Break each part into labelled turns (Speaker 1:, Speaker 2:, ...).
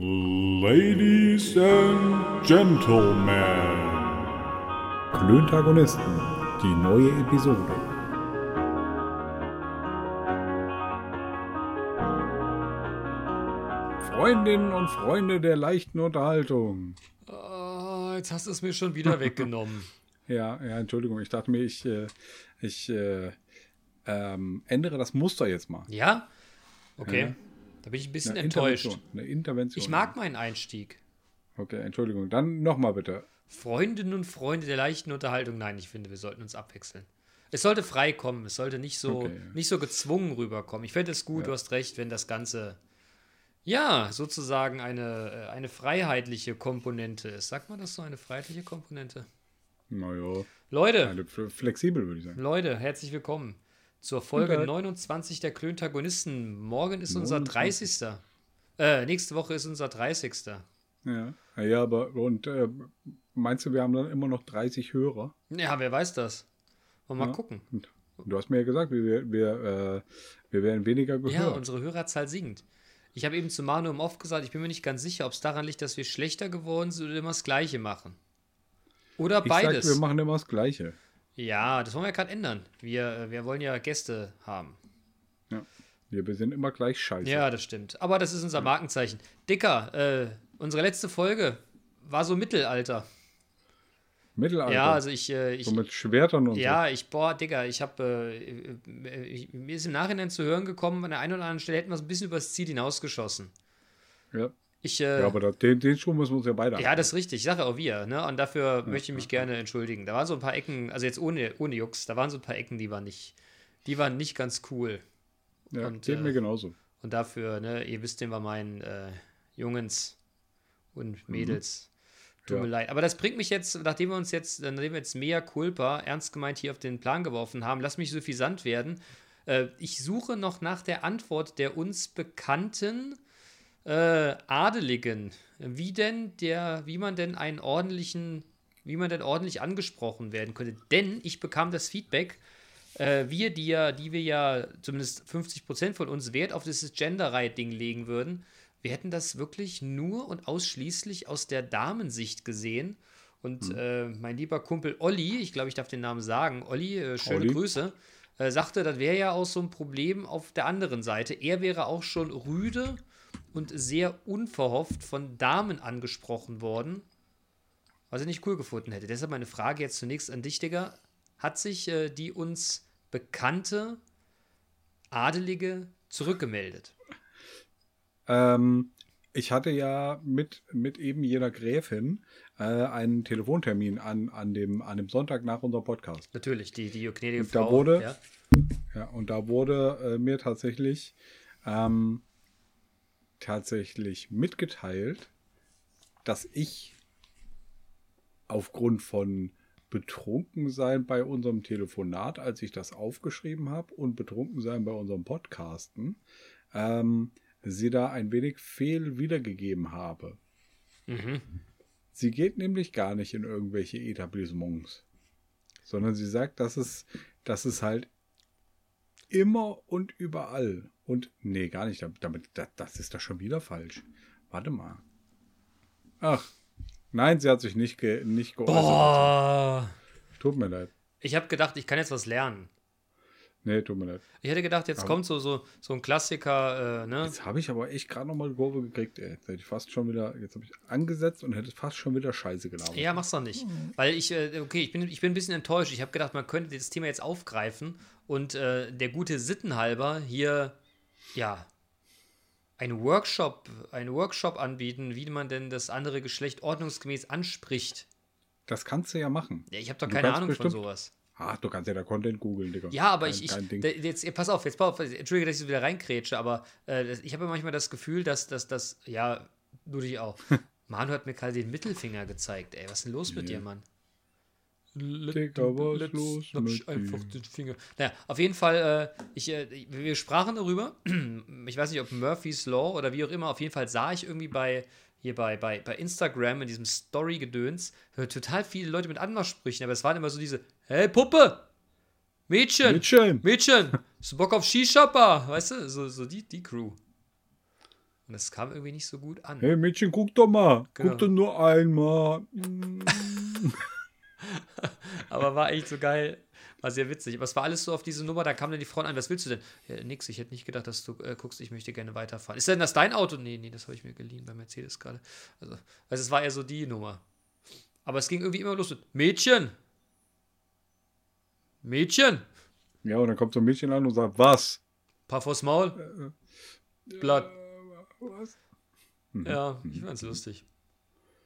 Speaker 1: Ladies and Gentlemen. Klöntagonisten, die neue Episode. Freundinnen und Freunde der leichten Unterhaltung.
Speaker 2: Oh, jetzt hast du es mir schon wieder weggenommen.
Speaker 1: ja, ja, Entschuldigung, ich dachte mir, ich, äh, ich äh, ähm, ändere das Muster jetzt mal.
Speaker 2: Ja? Okay. Ja. Da bin ich ein bisschen eine enttäuscht.
Speaker 1: Intervention. Eine Intervention.
Speaker 2: Ich mag meinen Einstieg.
Speaker 1: Okay, Entschuldigung. Dann nochmal bitte.
Speaker 2: Freundinnen und Freunde der leichten Unterhaltung. Nein, ich finde, wir sollten uns abwechseln. Es sollte frei kommen. Es sollte nicht so, okay, nicht so gezwungen rüberkommen. Ich fände es gut, ja. du hast recht, wenn das Ganze, ja, sozusagen eine, äh, eine freiheitliche Komponente ist. Sagt man das so, eine freiheitliche Komponente?
Speaker 1: Naja.
Speaker 2: Leute.
Speaker 1: Flexibel, würde ich sagen.
Speaker 2: Leute, herzlich willkommen zur Folge okay. 29 der Klöntagonisten. Morgen ist 29. unser 30. Äh, nächste Woche ist unser 30.
Speaker 1: Ja, ja aber und äh, meinst du, wir haben dann immer noch 30 Hörer?
Speaker 2: Ja, wer weiß das? Wollen wir ja. mal gucken.
Speaker 1: Du hast mir ja gesagt, wir, wir, äh, wir werden weniger gehört. Ja,
Speaker 2: unsere Hörerzahl sinkt. Ich habe eben zu Manu im Off gesagt, ich bin mir nicht ganz sicher, ob es daran liegt, dass wir schlechter geworden sind oder immer das Gleiche machen. Oder ich beides.
Speaker 1: Sag, wir machen immer das Gleiche.
Speaker 2: Ja, das wollen wir ja gerade ändern. Wir, äh, wir wollen ja Gäste haben.
Speaker 1: Ja, wir sind immer gleich scheiße.
Speaker 2: Ja, das stimmt. Aber das ist unser Markenzeichen. Dicker, äh, unsere letzte Folge war so Mittelalter.
Speaker 1: Mittelalter?
Speaker 2: Ja, also ich. Äh, ich
Speaker 1: so mit Schwertern und
Speaker 2: ja, so. ich, boah, Digga, ich habe. Äh, äh mir ist im Nachhinein zu hören gekommen, an der einen oder anderen Stelle hätten wir es ein bisschen übers Ziel hinausgeschossen.
Speaker 1: Ja.
Speaker 2: Ich, äh,
Speaker 1: ja, aber da, den, den Schuh müssen wir uns ja beide
Speaker 2: Ja, das ist richtig. Ich sage auch wir. Ne? Und dafür ja, möchte ich mich ja. gerne entschuldigen. Da waren so ein paar Ecken, also jetzt ohne, ohne Jux, da waren so ein paar Ecken, die waren nicht, die waren nicht ganz cool.
Speaker 1: Ja, und, geht äh, mir genauso.
Speaker 2: Und dafür, ne, ihr wisst, den war meinen äh, Jungens und mhm. Mädels. Mhm. Tut mir leid. Aber das bringt mich jetzt, nachdem wir uns jetzt, nachdem wir jetzt mehr Culpa ernst gemeint hier auf den Plan geworfen haben, lass mich suffisant werden. Äh, ich suche noch nach der Antwort der uns bekannten äh, Adeligen, wie denn der, wie man denn einen ordentlichen, wie man denn ordentlich angesprochen werden könnte. Denn ich bekam das Feedback, äh, wir, die ja, die wir ja zumindest 50% von uns Wert auf dieses Gender-Right-Ding legen würden, wir hätten das wirklich nur und ausschließlich aus der Damensicht gesehen. Und hm. äh, mein lieber Kumpel Olli, ich glaube, ich darf den Namen sagen, Olli, äh, schöne Olli. Grüße, äh, sagte, das wäre ja auch so ein Problem auf der anderen Seite. Er wäre auch schon rüde und sehr unverhofft von Damen angesprochen worden, was ich nicht cool gefunden hätte. Deshalb meine Frage jetzt zunächst an dich, Digga. Hat sich äh, die uns bekannte Adelige zurückgemeldet?
Speaker 1: Ähm, ich hatte ja mit, mit eben jener Gräfin äh, einen Telefontermin an, an, dem, an dem Sonntag nach unserem Podcast.
Speaker 2: Natürlich, die, die gnädige
Speaker 1: Frau. Da wurde, ja. ja. und da wurde äh, mir tatsächlich ähm, tatsächlich mitgeteilt, dass ich aufgrund von Betrunkensein bei unserem Telefonat, als ich das aufgeschrieben habe, und Betrunkensein bei unserem Podcasten, ähm, sie da ein wenig fehl wiedergegeben habe. Mhm. Sie geht nämlich gar nicht in irgendwelche Etablissements, sondern sie sagt, dass es, dass es halt immer und überall und nee, gar nicht. Damit, das, das ist doch schon wieder falsch. Warte mal. Ach, nein, sie hat sich nicht, ge, nicht geäußert.
Speaker 2: Boah.
Speaker 1: Tut mir leid.
Speaker 2: Ich habe gedacht, ich kann jetzt was lernen.
Speaker 1: Nee, tut mir leid.
Speaker 2: Ich hätte gedacht, jetzt aber kommt so, so, so ein Klassiker, äh, ne?
Speaker 1: Jetzt habe ich aber echt gerade nochmal die Kurve gekriegt, ey. Jetzt hätte ich fast schon wieder, jetzt habe ich angesetzt und hätte fast schon wieder Scheiße gelabert.
Speaker 2: Ja, mach's doch nicht. Mhm. Weil ich, äh, okay, ich bin, ich bin ein bisschen enttäuscht. Ich habe gedacht, man könnte das Thema jetzt aufgreifen und äh, der gute Sittenhalber hier ja, einen Workshop, einen Workshop anbieten, wie man denn das andere Geschlecht ordnungsgemäß anspricht.
Speaker 1: Das kannst du ja machen.
Speaker 2: Ja, ich habe doch keine Ahnung von sowas.
Speaker 1: Ach, du kannst ja da Content googeln, Digga.
Speaker 2: Ja, aber kein, ich, ich jetzt, pass auf, jetzt pass auf, entschuldige, dass ich so wieder reinkrätsche, aber äh, ich habe ja manchmal das Gefühl, dass das, ja, du dich auch. Manu hat mir gerade den Mittelfinger gezeigt, ey, was ist denn los yeah. mit dir, Mann?
Speaker 1: Digga, was let's los mit
Speaker 2: einfach den Finger. Naja, auf jeden Fall, äh, ich, äh, wir sprachen darüber. ich weiß nicht, ob Murphy's Law oder wie auch immer. Auf jeden Fall sah ich irgendwie bei hier bei, bei, bei Instagram in diesem Story-Gedöns total viele Leute mit Anmachsprüchen, aber es waren immer so diese: Hey Puppe! Mädchen!
Speaker 1: Mädchen!
Speaker 2: Mädchen! Hast du Bock auf Skishopper? Weißt du, so, so die, die Crew. Und das kam irgendwie nicht so gut an.
Speaker 1: Hey Mädchen, guck doch mal.
Speaker 2: Genau.
Speaker 1: Guck doch nur einmal.
Speaker 2: Aber war echt so geil. War sehr witzig. Aber es war alles so auf diese Nummer, da kam dann die Frau an, was willst du denn? Ja, nix, ich hätte nicht gedacht, dass du äh, guckst, ich möchte gerne weiterfahren. Ist denn das dein Auto? Nee, nee, das habe ich mir geliehen bei Mercedes gerade. Also, also es war eher so die Nummer. Aber es ging irgendwie immer los mit Mädchen! Mädchen!
Speaker 1: Ja, und dann kommt so ein Mädchen an und sagt, was?
Speaker 2: Paar vors Maul. Blatt.
Speaker 1: Was?
Speaker 2: Ja, ich fand's lustig.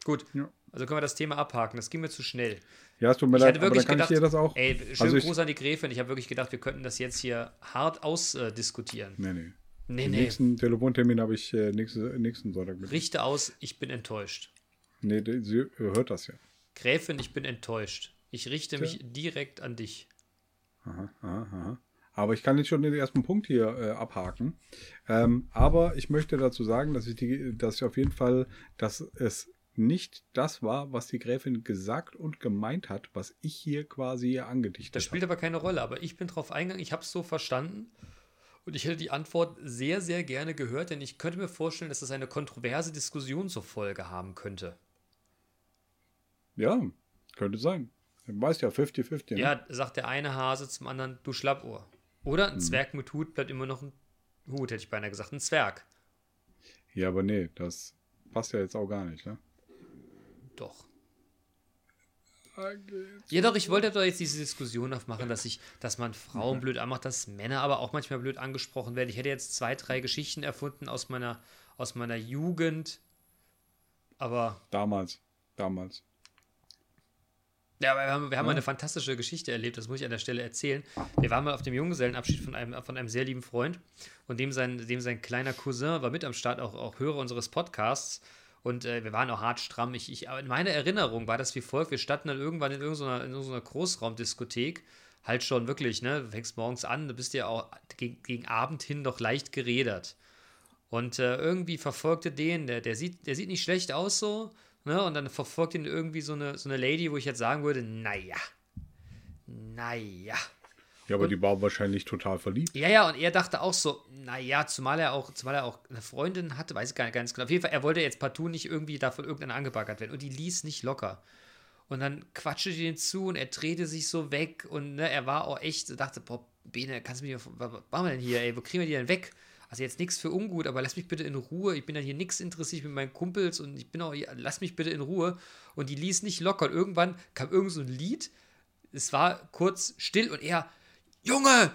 Speaker 2: Gut,
Speaker 1: Ja.
Speaker 2: Also können wir das Thema abhaken. Das ging mir zu schnell.
Speaker 1: Ja, es tut mir
Speaker 2: Ich
Speaker 1: leid,
Speaker 2: hätte
Speaker 1: aber
Speaker 2: wirklich
Speaker 1: dann kann
Speaker 2: gedacht,
Speaker 1: ich dir das auch.
Speaker 2: ey, schönen
Speaker 1: Also
Speaker 2: Gruß an die Gräfin. Ich habe wirklich gedacht, wir könnten das jetzt hier hart ausdiskutieren.
Speaker 1: Nee, nee.
Speaker 2: nee,
Speaker 1: Den
Speaker 2: nee.
Speaker 1: nächsten Telefontermin habe ich äh, nächste, nächsten Sonntag mit.
Speaker 2: Richte aus, ich bin enttäuscht.
Speaker 1: Nee, sie hört das ja.
Speaker 2: Gräfin, ich bin enttäuscht. Ich richte mich direkt an dich.
Speaker 1: Aha, aha, aha. Aber ich kann jetzt schon den ersten Punkt hier äh, abhaken. Ähm, aber ich möchte dazu sagen, dass ich, die, dass ich auf jeden Fall, dass es nicht das war, was die Gräfin gesagt und gemeint hat, was ich hier quasi hier angedichtet
Speaker 2: Das spielt aber keine Rolle, aber ich bin drauf eingegangen, ich habe es so verstanden. Und ich hätte die Antwort sehr, sehr gerne gehört, denn ich könnte mir vorstellen, dass das eine kontroverse Diskussion zur Folge haben könnte.
Speaker 1: habe. Ja, könnte sein. Du weißt ja, 50-50. Ne?
Speaker 2: Ja, sagt der eine Hase zum anderen, du Schlappohr. Oder ein Zwerg mit Hut bleibt immer noch ein Hut, hätte ich beinahe gesagt, ein Zwerg.
Speaker 1: ja, aber nee, das passt ja jetzt auch gar nicht. Ne?
Speaker 2: Doch. Ja, doch, ich wollte doch jetzt diese Diskussion aufmachen, dass ich, dass man Frauen blöd anmacht, dass Männer aber auch manchmal blöd angesprochen werden. Ich hätte jetzt zwei, drei Geschichten erfunden aus meiner, aus meiner Jugend. Aber
Speaker 1: Damals. Damals.
Speaker 2: ja, aber wir haben, wir haben eine fantastische Geschichte erlebt, das muss ich an der Stelle erzählen. Wir waren mal auf dem Junggesellenabschied von einem, von einem sehr lieben Freund und dem sein, dem sein kleiner Cousin war mit am Start, auch, auch Hörer unseres Podcasts. Und äh, wir waren auch hart stramm. Ich, ich, in meiner Erinnerung war das wie folgt: Wir standen dann irgendwann in irgendeiner, in irgendeiner Großraumdiskothek. Halt schon wirklich, ne? Du fängst morgens an, du bist ja auch gegen, gegen Abend hin noch leicht gerädert. Und äh, irgendwie verfolgte den, der, der, sieht, der sieht nicht schlecht aus so, ne? Und dann verfolgt ihn irgendwie so eine, so eine Lady, wo ich jetzt sagen würde, naja, naja.
Speaker 1: Ja, aber
Speaker 2: Und-
Speaker 1: die war wahrscheinlich total verliebt.
Speaker 2: Ja, ja, und er dachte auch so, naja, zumal er auch, zumal er auch eine Freundin hatte, weiß ich gar nicht ganz genau. Auf jeden Fall, er wollte jetzt partout nicht irgendwie davon irgendeiner angebaggert werden. Und die ließ nicht locker. Und dann quatschte die den zu und er drehte sich so weg und ne, er war auch echt, dachte, boah, Bene, kannst du mir, was machen wir denn hier, ey, wo kriegen wir die denn weg? Also jetzt nichts für ungut, aber lass mich bitte in Ruhe. Ich bin dann hier nichts interessiert mit meinen Kumpels und ich bin auch hier, lass mich bitte in Ruhe. Und die ließ nicht locker. Und irgendwann kam irgend so ein Lied. Es war kurz still und er, Junge,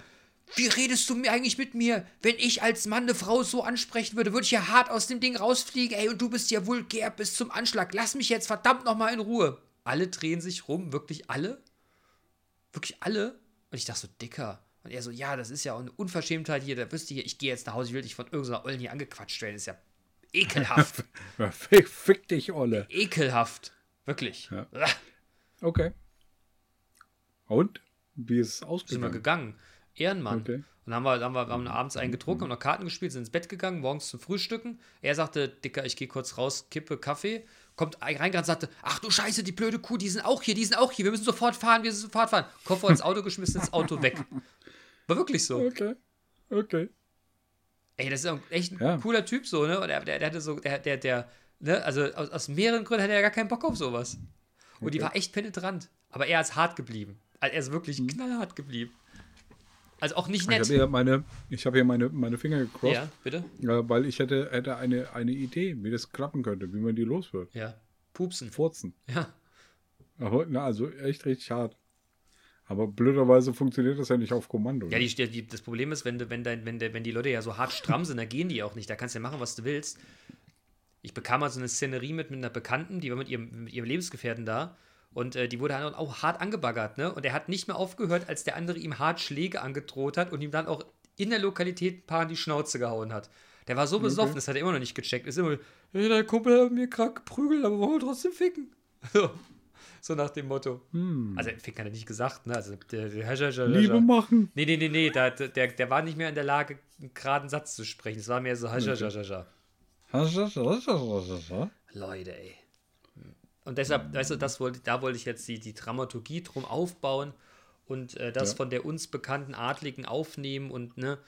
Speaker 2: wie redest du mir eigentlich mit mir? Wenn ich als Mann eine Frau so ansprechen würde, würde ich ja hart aus dem Ding rausfliegen. Ey, und du bist ja vulgär bis zum Anschlag. Lass mich jetzt verdammt nochmal in Ruhe. Alle drehen sich rum, wirklich alle. Wirklich alle. Und ich dachte so, Dicker. Und er so, ja, das ist ja auch eine Unverschämtheit hier. Da wüsste ich, ich gehe jetzt nach Hause, ich will dich von irgendeiner Ollen hier angequatscht werden. Das ist ja ekelhaft.
Speaker 1: Fick, fick dich, Olle.
Speaker 2: ekelhaft. Wirklich.
Speaker 1: Ja. Okay. Und? Wie ist es
Speaker 2: Sind wir
Speaker 1: ausgegangen?
Speaker 2: gegangen. Ehrenmann.
Speaker 1: Okay.
Speaker 2: Und dann haben wir, haben wir haben abends einen getrunken, haben noch Karten gespielt, sind ins Bett gegangen, morgens zum Frühstücken. Er sagte, Dicker, ich gehe kurz raus, kippe Kaffee. Kommt reingerannt und sagte, ach du Scheiße, die blöde Kuh, die sind auch hier, die sind auch hier, wir müssen sofort fahren, wir müssen sofort fahren. Koffer ins Auto geschmissen, ins Auto weg. War wirklich so.
Speaker 1: Okay. Okay.
Speaker 2: Ey, das ist echt ein
Speaker 1: Ja.
Speaker 2: cooler Typ so, ne? Und der, der, der hatte so, der, der, der, ne, also aus, aus mehreren Gründen hatte er gar keinen Bock auf sowas. Und die
Speaker 1: Okay.
Speaker 2: war echt penetrant. Aber er ist hart geblieben. Also er ist wirklich knallhart geblieben. Also auch nicht
Speaker 1: Ich
Speaker 2: nett.
Speaker 1: habe hier meine, ich habe hier meine, meine Finger gecrossed,
Speaker 2: Ja, bitte?
Speaker 1: weil ich hätte, hätte eine, eine Idee, wie das klappen könnte, wie man die los wird.
Speaker 2: Ja. Pupsen.
Speaker 1: Furzen.
Speaker 2: Ja.
Speaker 1: Aber, na, also echt richtig hart. Aber blöderweise funktioniert das ja nicht auf Kommando.
Speaker 2: Ja,
Speaker 1: ne?
Speaker 2: die, die, das Problem ist, wenn, wenn, dein, wenn, wenn die Leute ja so hart stramm sind, dann gehen die auch nicht. Da kannst du ja machen, was du willst. Ich bekam mal so eine Szenerie mit, mit einer Bekannten, die war mit ihrem, mit ihrem Lebensgefährten da. Und äh, die wurde dann auch hart angebaggert, ne? Und er hat nicht mehr aufgehört, als der andere ihm hart Schläge angedroht hat und ihm dann auch in der Lokalität ein paar in die Schnauze gehauen hat. Der war so besoffen, das hat er immer noch nicht gecheckt. Ist immer, hey, dein Kumpel hat mir gerade geprügelt, aber wollen wir trotzdem ficken. So, so nach dem Motto. Also, ficken hat er nicht gesagt, ne? Also, der, der, der, der,
Speaker 1: Liebe machen.
Speaker 2: Nee, nee, nee, nee, da, der, der war nicht mehr in der Lage, einen geraden Satz zu sprechen. Es war mehr so, hascha. Leute, ey. Und deshalb, weißt du, das wollte, da wollte ich jetzt die, die Dramaturgie drum aufbauen und äh, das
Speaker 1: Ja.
Speaker 2: von der uns bekannten Adligen aufnehmen und ne,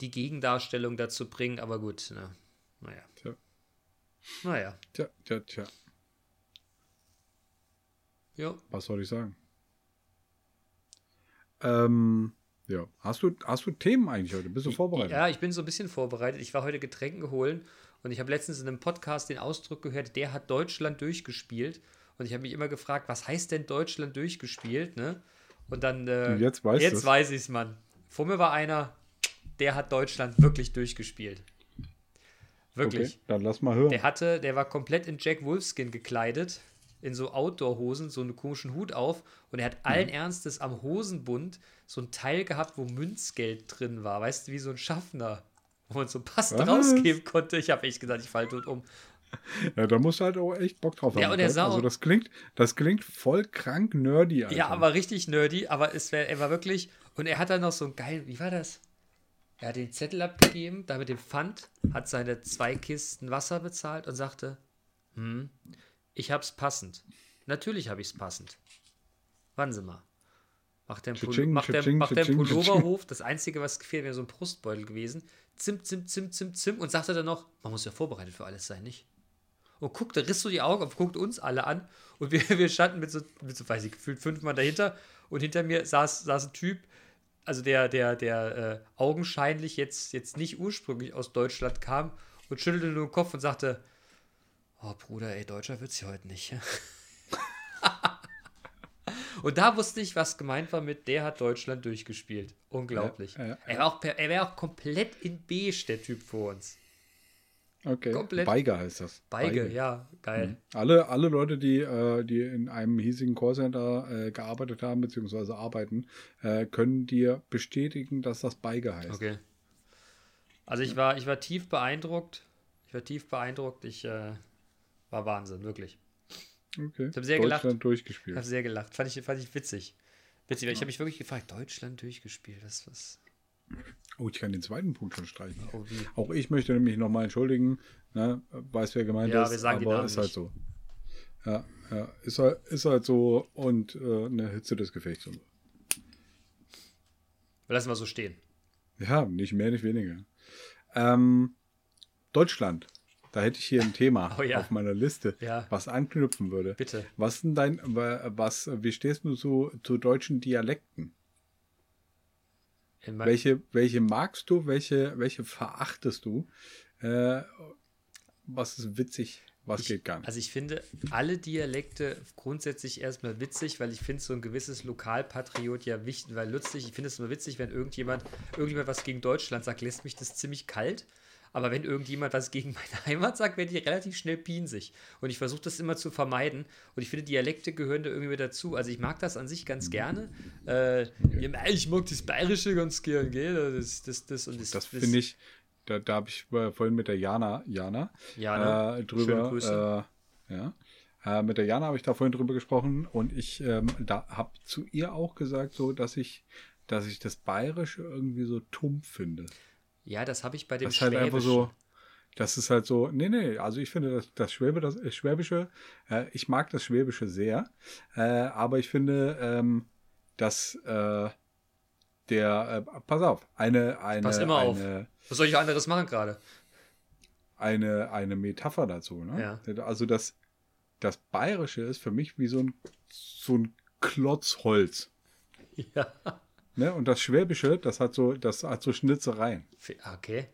Speaker 2: die Gegendarstellung dazu bringen. Aber gut, ne, Naja.
Speaker 1: Tja.
Speaker 2: Naja.
Speaker 1: Tja, tja, tja.
Speaker 2: Ja.
Speaker 1: Was soll ich sagen? Ähm, ja. Hast du, hast du Themen eigentlich heute? Bist du vorbereitet?
Speaker 2: Ja, ich bin so ein bisschen vorbereitet. Ich war heute Getränke holen und ich habe letztens in einem Podcast den Ausdruck gehört, der hat Deutschland durchgespielt. Und ich habe mich immer gefragt, was heißt denn Deutschland durchgespielt, ne? Und dann. Äh,
Speaker 1: jetzt weißt
Speaker 2: Jetzt weiß ich es, Mann. Vor mir war einer, der hat Deutschland wirklich durchgespielt. Wirklich.
Speaker 1: Okay, dann lass mal hören.
Speaker 2: Der hatte, der war komplett in Jack Wolfskin gekleidet, in so Outdoor-Hosen, so einen komischen Hut auf und er hat allen Ernstes am Hosenbund so ein Teil gehabt, wo Münzgeld drin war, weißt du, wie so ein Schaffner, wo man so Pass
Speaker 1: Was?
Speaker 2: rausgeben konnte. Ich habe echt gesagt, ich falle tot um.
Speaker 1: Ja, da musst du halt auch echt Bock drauf haben.
Speaker 2: Ja, und er sah
Speaker 1: also das klingt, das klingt voll krank nerdy, Alter.
Speaker 2: Ja, aber richtig nerdy, aber es wär, er war wirklich, und er hat dann noch so ein geil, wie war das? Er hat den Zettel abgegeben, da mit dem Pfand, hat seine zwei Kisten Wasser bezahlt und sagte, hm, ich hab's passend. Natürlich habe ich's passend. Warten Sie mal. Macht der, Pul
Speaker 1: tsching,
Speaker 2: macht der
Speaker 1: tsching, tsching.
Speaker 2: Pulloverhof, das Einzige, was gefehlt, wäre so ein Brustbeutel gewesen. Zim, zim, zim, zim, zim. Und sagte dann noch, man muss ja vorbereitet für alles sein, nicht? Und guckte, riss so die Augen auf, guckte uns alle an. Und wir, wir standen mit so, mit so, weiß ich, gefühlt fünf Mann dahinter. Und hinter mir saß, saß ein Typ, also der, der, der äh, augenscheinlich jetzt, jetzt nicht ursprünglich aus Deutschland kam und schüttelte nur den Kopf und sagte, oh Bruder, ey, Deutscher wird's hier heute nicht. und da wusste ich, was gemeint war mit, der hat Deutschland durchgespielt. Unglaublich.
Speaker 1: Ja, ja,
Speaker 2: Er war auch, wäre auch komplett in beige, der Typ vor uns.
Speaker 1: Okay.
Speaker 2: komplett-
Speaker 1: Beige heißt das.
Speaker 2: Beige, ja, geil.
Speaker 1: Alle, alle Leute, die, äh, die in einem hiesigen Callcenter äh, gearbeitet haben, beziehungsweise arbeiten, äh, können dir bestätigen, dass das Beige heißt.
Speaker 2: Okay. Also ich war, ich war tief beeindruckt. Ich war tief beeindruckt. Ich äh, war Wahnsinn, wirklich.
Speaker 1: Okay.
Speaker 2: Ich hab sehr gelacht.
Speaker 1: Deutschland
Speaker 2: Ich
Speaker 1: durchgespielt.
Speaker 2: habe sehr gelacht. Fand ich, fand ich witzig. Witzig, weil ich habe mich wirklich gefragt, Deutschland durchgespielt. Das was.
Speaker 1: Oh, ich kann den zweiten Punkt schon streichen.
Speaker 2: Oh?
Speaker 1: Auch ich möchte nämlich nochmal entschuldigen. Ne? Weiß, wer gemeint
Speaker 2: Ja,
Speaker 1: ist.
Speaker 2: wir sagen die
Speaker 1: aber ist halt so. Ja, ja. Ist halt, ist halt so und äh, eine Hitze des Gefechts. Und so.
Speaker 2: Lassen wir so stehen.
Speaker 1: Ja, nicht mehr, nicht weniger. Ähm, Deutschland. Da hätte ich hier ein Thema
Speaker 2: Oh ja.
Speaker 1: auf meiner Liste,
Speaker 2: Ja.
Speaker 1: was anknüpfen würde.
Speaker 2: Bitte.
Speaker 1: Was denn dein, wa- was, wie stehst du zu, zu deutschen Dialekten? Welche, welche magst du, welche, welche verachtest du? Äh, was ist witzig, was
Speaker 2: ich,
Speaker 1: geht gar nicht?
Speaker 2: Also ich finde alle Dialekte grundsätzlich erstmal witzig, weil ich finde so ein gewisses Lokalpatriot ja wichtig, weil lustig, ich finde es immer witzig, wenn irgendjemand, irgendjemand was gegen Deutschland sagt, lässt mich das ziemlich kalt. Aber wenn irgendjemand was gegen meine Heimat sagt, werde ich relativ schnell pinsig. Und ich versuche das immer zu vermeiden. Und ich finde, Dialekte gehören da irgendwie mit dazu. Also ich mag das an sich ganz gerne. Äh, Ich mag das Bayerische ganz gern, gell? Das, das, das, und das,
Speaker 1: Das finde ich, da, da habe ich äh, vorhin mit der Jana, Jana,
Speaker 2: Jana,
Speaker 1: äh, drüber. Äh, ja, äh, mit der Jana habe ich da vorhin drüber gesprochen und ich ähm, da habe zu ihr auch gesagt, so, dass ich, dass ich das Bayerische irgendwie so tumpf finde.
Speaker 2: Ja, das habe ich bei dem
Speaker 1: Das ist halt einfach
Speaker 2: Schwäbischen.
Speaker 1: so, das ist halt so, nee, nee, also ich finde das, das, Schwäbe, das äh, Schwäbische, äh, ich mag das Schwäbische sehr, äh, aber ich finde, ähm, dass äh, der, äh, pass auf, eine, eine,
Speaker 2: Pass immer auf.
Speaker 1: eine,
Speaker 2: Was soll ich anderes machen gerade?
Speaker 1: eine, eine Metapher dazu. Ne?
Speaker 2: Ja.
Speaker 1: Also das, das Bayerische ist für mich wie so ein, so ein Klotz Holz.
Speaker 2: Ja.
Speaker 1: Ne? Und das Schwäbische, das hat so, das hat so Schnitzereien.
Speaker 2: Okay.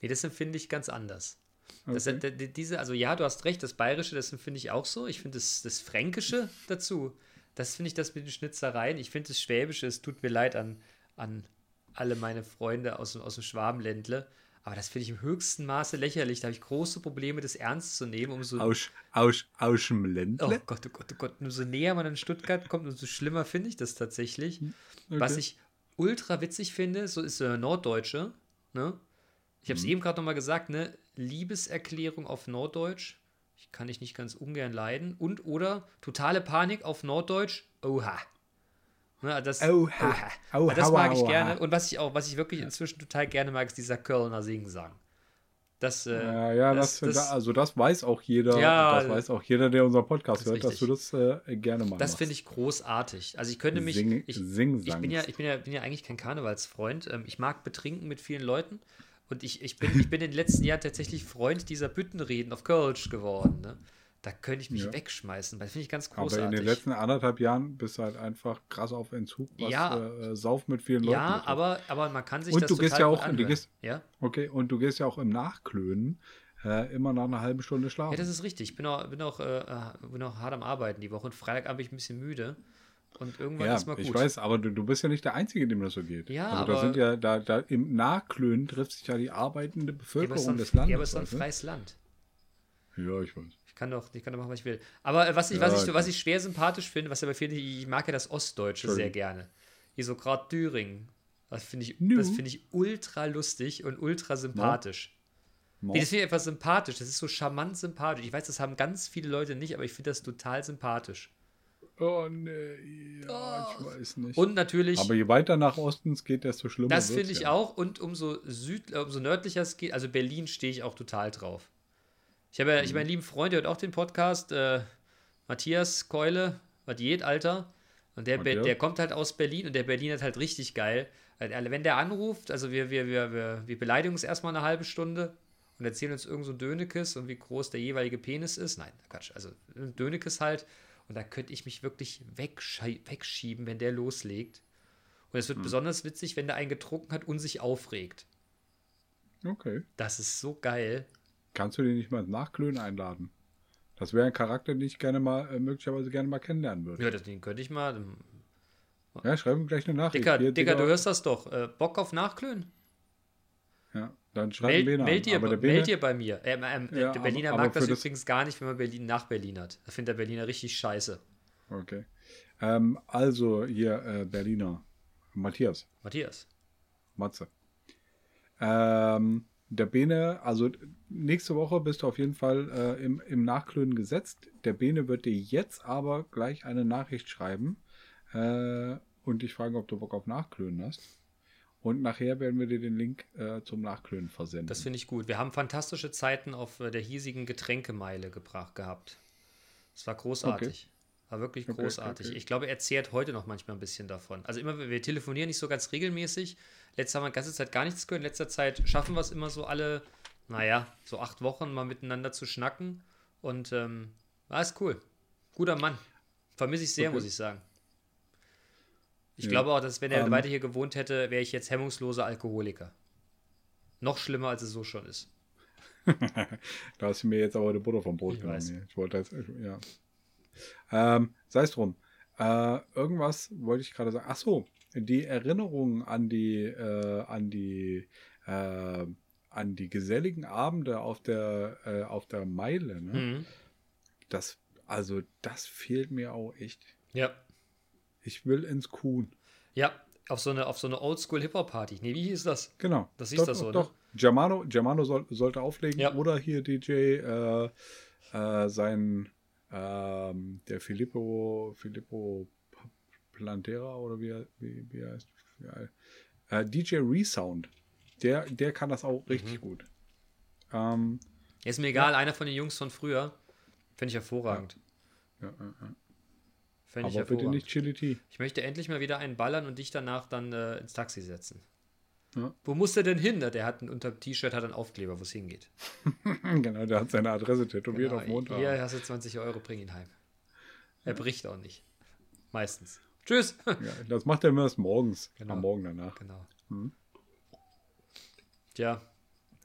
Speaker 2: Nee, das empfinde ich ganz anders. Das,
Speaker 1: Okay.
Speaker 2: diese, also ja, du hast recht, das Bayerische, das empfinde ich auch so. Ich finde das, das Fränkische dazu, das finde ich das mit den Schnitzereien. Ich finde das Schwäbische, es tut mir leid an, an alle meine Freunde aus, dem- aus dem Schwabenländle, aber das finde ich im höchsten Maße lächerlich. Da habe ich große Probleme, das ernst zu nehmen, umso,
Speaker 1: Aus, aus, aus dem
Speaker 2: Oh
Speaker 1: Ländle.
Speaker 2: Gott, oh Gott, oh Gott. Umso näher man an Stuttgart kommt, umso schlimmer finde ich das tatsächlich. Was
Speaker 1: Okay.
Speaker 2: ich ultra witzig finde, so ist äh, Norddeutsche. Ne? Ich habe es eben gerade nochmal gesagt, ne? Liebeserklärung auf Norddeutsch. Ich kann ich nicht ganz ungern leiden. Und oder totale Panik auf Norddeutsch. Oha. Ne, das,
Speaker 1: Oha. Oha,
Speaker 2: das mag ich gerne. Und was ich auch, was ich wirklich inzwischen total gerne mag, ist dieser Kölner Singsang. Das, äh,
Speaker 1: Ja, ja das,
Speaker 2: das, das,
Speaker 1: also das weiß auch jeder,
Speaker 2: Ja,
Speaker 1: das weiß auch jeder, der unseren Podcast hört, dass du das äh, gerne machst.
Speaker 2: Das finde ich großartig. Also ich könnte mich.
Speaker 1: Sing,
Speaker 2: ich, ich bin ja, ich bin ja, bin ja eigentlich kein Karnevalsfreund. Ähm, ich mag betrinken mit vielen Leuten. Und ich, ich, bin, ich bin in den letzten Jahren tatsächlich Freund dieser Büttenreden auf Kölsch geworden. Ne? Da könnte ich mich ja. wegschmeißen. Das finde ich ganz großartig.
Speaker 1: Aber in den letzten anderthalb Jahren bist du halt einfach krass auf Entzug, was
Speaker 2: ja,
Speaker 1: äh, Sauf mit vielen Leuten
Speaker 2: Ja, aber, aber man kann sich
Speaker 1: und
Speaker 2: das
Speaker 1: du gehst ja auch, du gehst,
Speaker 2: ja?
Speaker 1: Okay, und du gehst ja auch im Nachklönen äh, immer nach einer halben Stunde schlafen.
Speaker 2: Ja, das ist richtig. Ich bin auch, bin auch, äh, bin auch hart am Arbeiten die Woche und Freitagabend bin ich ein bisschen müde. Und irgendwann
Speaker 1: ja,
Speaker 2: ist mal gut.
Speaker 1: Ich weiß, aber du, du bist ja nicht der Einzige, dem das so geht.
Speaker 2: Ja,
Speaker 1: also
Speaker 2: aber
Speaker 1: da sind ja, da, da im Nachklönen trifft sich ja die arbeitende Bevölkerung
Speaker 2: ja,
Speaker 1: des Landes.
Speaker 2: Ja, aber es ist ein freies Land.
Speaker 1: Ja, ich weiß.
Speaker 2: Ich kann doch, ich kann doch machen, was ich will. Aber äh, was ich, ja, was ich, was ich schwer sympathisch finde, was aber viele, ich mag ja das Ostdeutsche sehr gerne. Hier so gerade Thüringen. Das finde ich, no. find ich ultra lustig und ultra sympathisch. No. Nee, das finde ich einfach sympathisch. Das ist so charmant sympathisch. Ich weiß, das haben ganz viele Leute nicht, aber ich finde das total sympathisch.
Speaker 1: Oh nee, ja, oh. ich weiß nicht.
Speaker 2: Und natürlich.
Speaker 1: Aber je weiter nach Osten es geht, desto schlimmer.
Speaker 2: Das finde ich ja. auch. Und umso, Süd, äh, umso nördlicher es geht, also Berlin stehe ich auch total drauf. Ich habe ja, mhm. ich habe einen lieben Freund, der hört auch den Podcast, äh, Matthias Keule, was Diät, Alter. Und der, okay. der kommt halt aus Berlin und der Berlin ist halt richtig geil. Wenn der anruft, also wir, wir, wir, wir, wir beleidigen uns erstmal eine halbe Stunde und erzählen uns irgend so Dönekes und wie groß der jeweilige Penis ist. Nein, Quatsch, also Dönekes halt. Und da könnte ich mich wirklich wegschieben, wenn der loslegt. Und es wird hm. besonders witzig, wenn der einen getrunken hat und sich aufregt.
Speaker 1: Okay.
Speaker 2: Das ist so geil.
Speaker 1: Kannst du den nicht mal ins Nachklönen einladen? Das wäre ein Charakter, den ich gerne mal, äh, möglicherweise gerne mal kennenlernen würde.
Speaker 2: Ja, das, den könnte ich mal.
Speaker 1: Ja, schreib ihm gleich eine Nachricht.
Speaker 2: Dicker, Hier, Dicker, du hörst das doch. Äh, Bock auf Nachklönen?
Speaker 1: Ja, dann schreib Bene
Speaker 2: meld, dir, Bene, meld dir bei mir. Ähm, ähm, ja, der Berliner aber, aber mag das übrigens gar nicht, wenn man Berlin nach Berlin hat. Da findet der Berliner richtig scheiße.
Speaker 1: Okay. Ähm, also hier äh, Berliner. Matthias.
Speaker 2: Matthias.
Speaker 1: Matze. Ähm, der Bene, also nächste Woche bist du auf jeden Fall äh, im, im Nachklönen gesetzt. Der Bene wird dir jetzt aber gleich eine Nachricht schreiben äh, und dich fragen, ob du Bock auf Nachklönen hast. Und nachher werden wir dir den Link äh, zum Nachklönen versenden.
Speaker 2: Das finde ich gut. Wir haben fantastische Zeiten auf äh, der hiesigen Getränkemeile gebracht gehabt. Es war großartig. Okay. War wirklich großartig. Okay, okay. Ich glaube, er zehrt heute noch manchmal ein bisschen davon. Also immer, wir telefonieren nicht so ganz regelmäßig. Letztes haben wir die ganze Zeit gar nichts gehört. In letzter Zeit schaffen wir es immer so alle, naja, so acht Wochen mal miteinander zu schnacken. Und ähm, war es cool. Guter Mann. Vermisse ich sehr, okay. muss ich sagen. Ich ja. glaube auch, dass wenn er um, ähm. weiter hier gewohnt hätte, wäre ich jetzt hemmungsloser Alkoholiker. Noch schlimmer, als es so schon ist.
Speaker 1: da hast du mir jetzt aber die Butter vom Brot ich genommen. Weiß. Ich wollte jetzt, ja. Ähm, Sei es drum. Äh, irgendwas wollte ich gerade sagen. Ach so, die Erinnerung an die, äh, an die, äh, an die geselligen Abende auf der, äh, auf der Meile. Ne? Mhm. Das, also das fehlt mir auch echt.
Speaker 2: Ja.
Speaker 1: Ich will ins Kuhn.
Speaker 2: Ja, auf so eine, auf so eine Oldschool-Hip-Hop-Party. Nee, wie hieß das?
Speaker 1: Genau.
Speaker 2: Das hieß doch, das so,
Speaker 1: doch. ne? Germano, Germano soll, sollte auflegen ja. oder hier DJ äh, äh, sein ähm, der Filippo, Filippo Plantera oder wie, wie, wie heißt äh, DJ Resound. Der, der kann das auch richtig mhm. gut. Ähm,
Speaker 2: ist mir egal, ja. einer von den Jungs von früher. Finde ich hervorragend.
Speaker 1: Ja, ja, ja. Fände Aber bitte nicht Chili Tea.
Speaker 2: Ich möchte endlich mal wieder einen ballern und dich danach dann äh, ins Taxi setzen. Ja. Wo muss der denn hin? Der hat ein, unter dem T-Shirt hat einen Aufkleber, wo es hingeht.
Speaker 1: genau, der hat seine Adresse tätowiert genau, auf Montag.
Speaker 2: Hier hast du 20 Euro, bring ihn heim. Er bricht auch nicht. Meistens. Tschüss.
Speaker 1: ja, das macht er immer erst morgens. Genau. Am Morgen danach.
Speaker 2: Genau. Hm? Tja,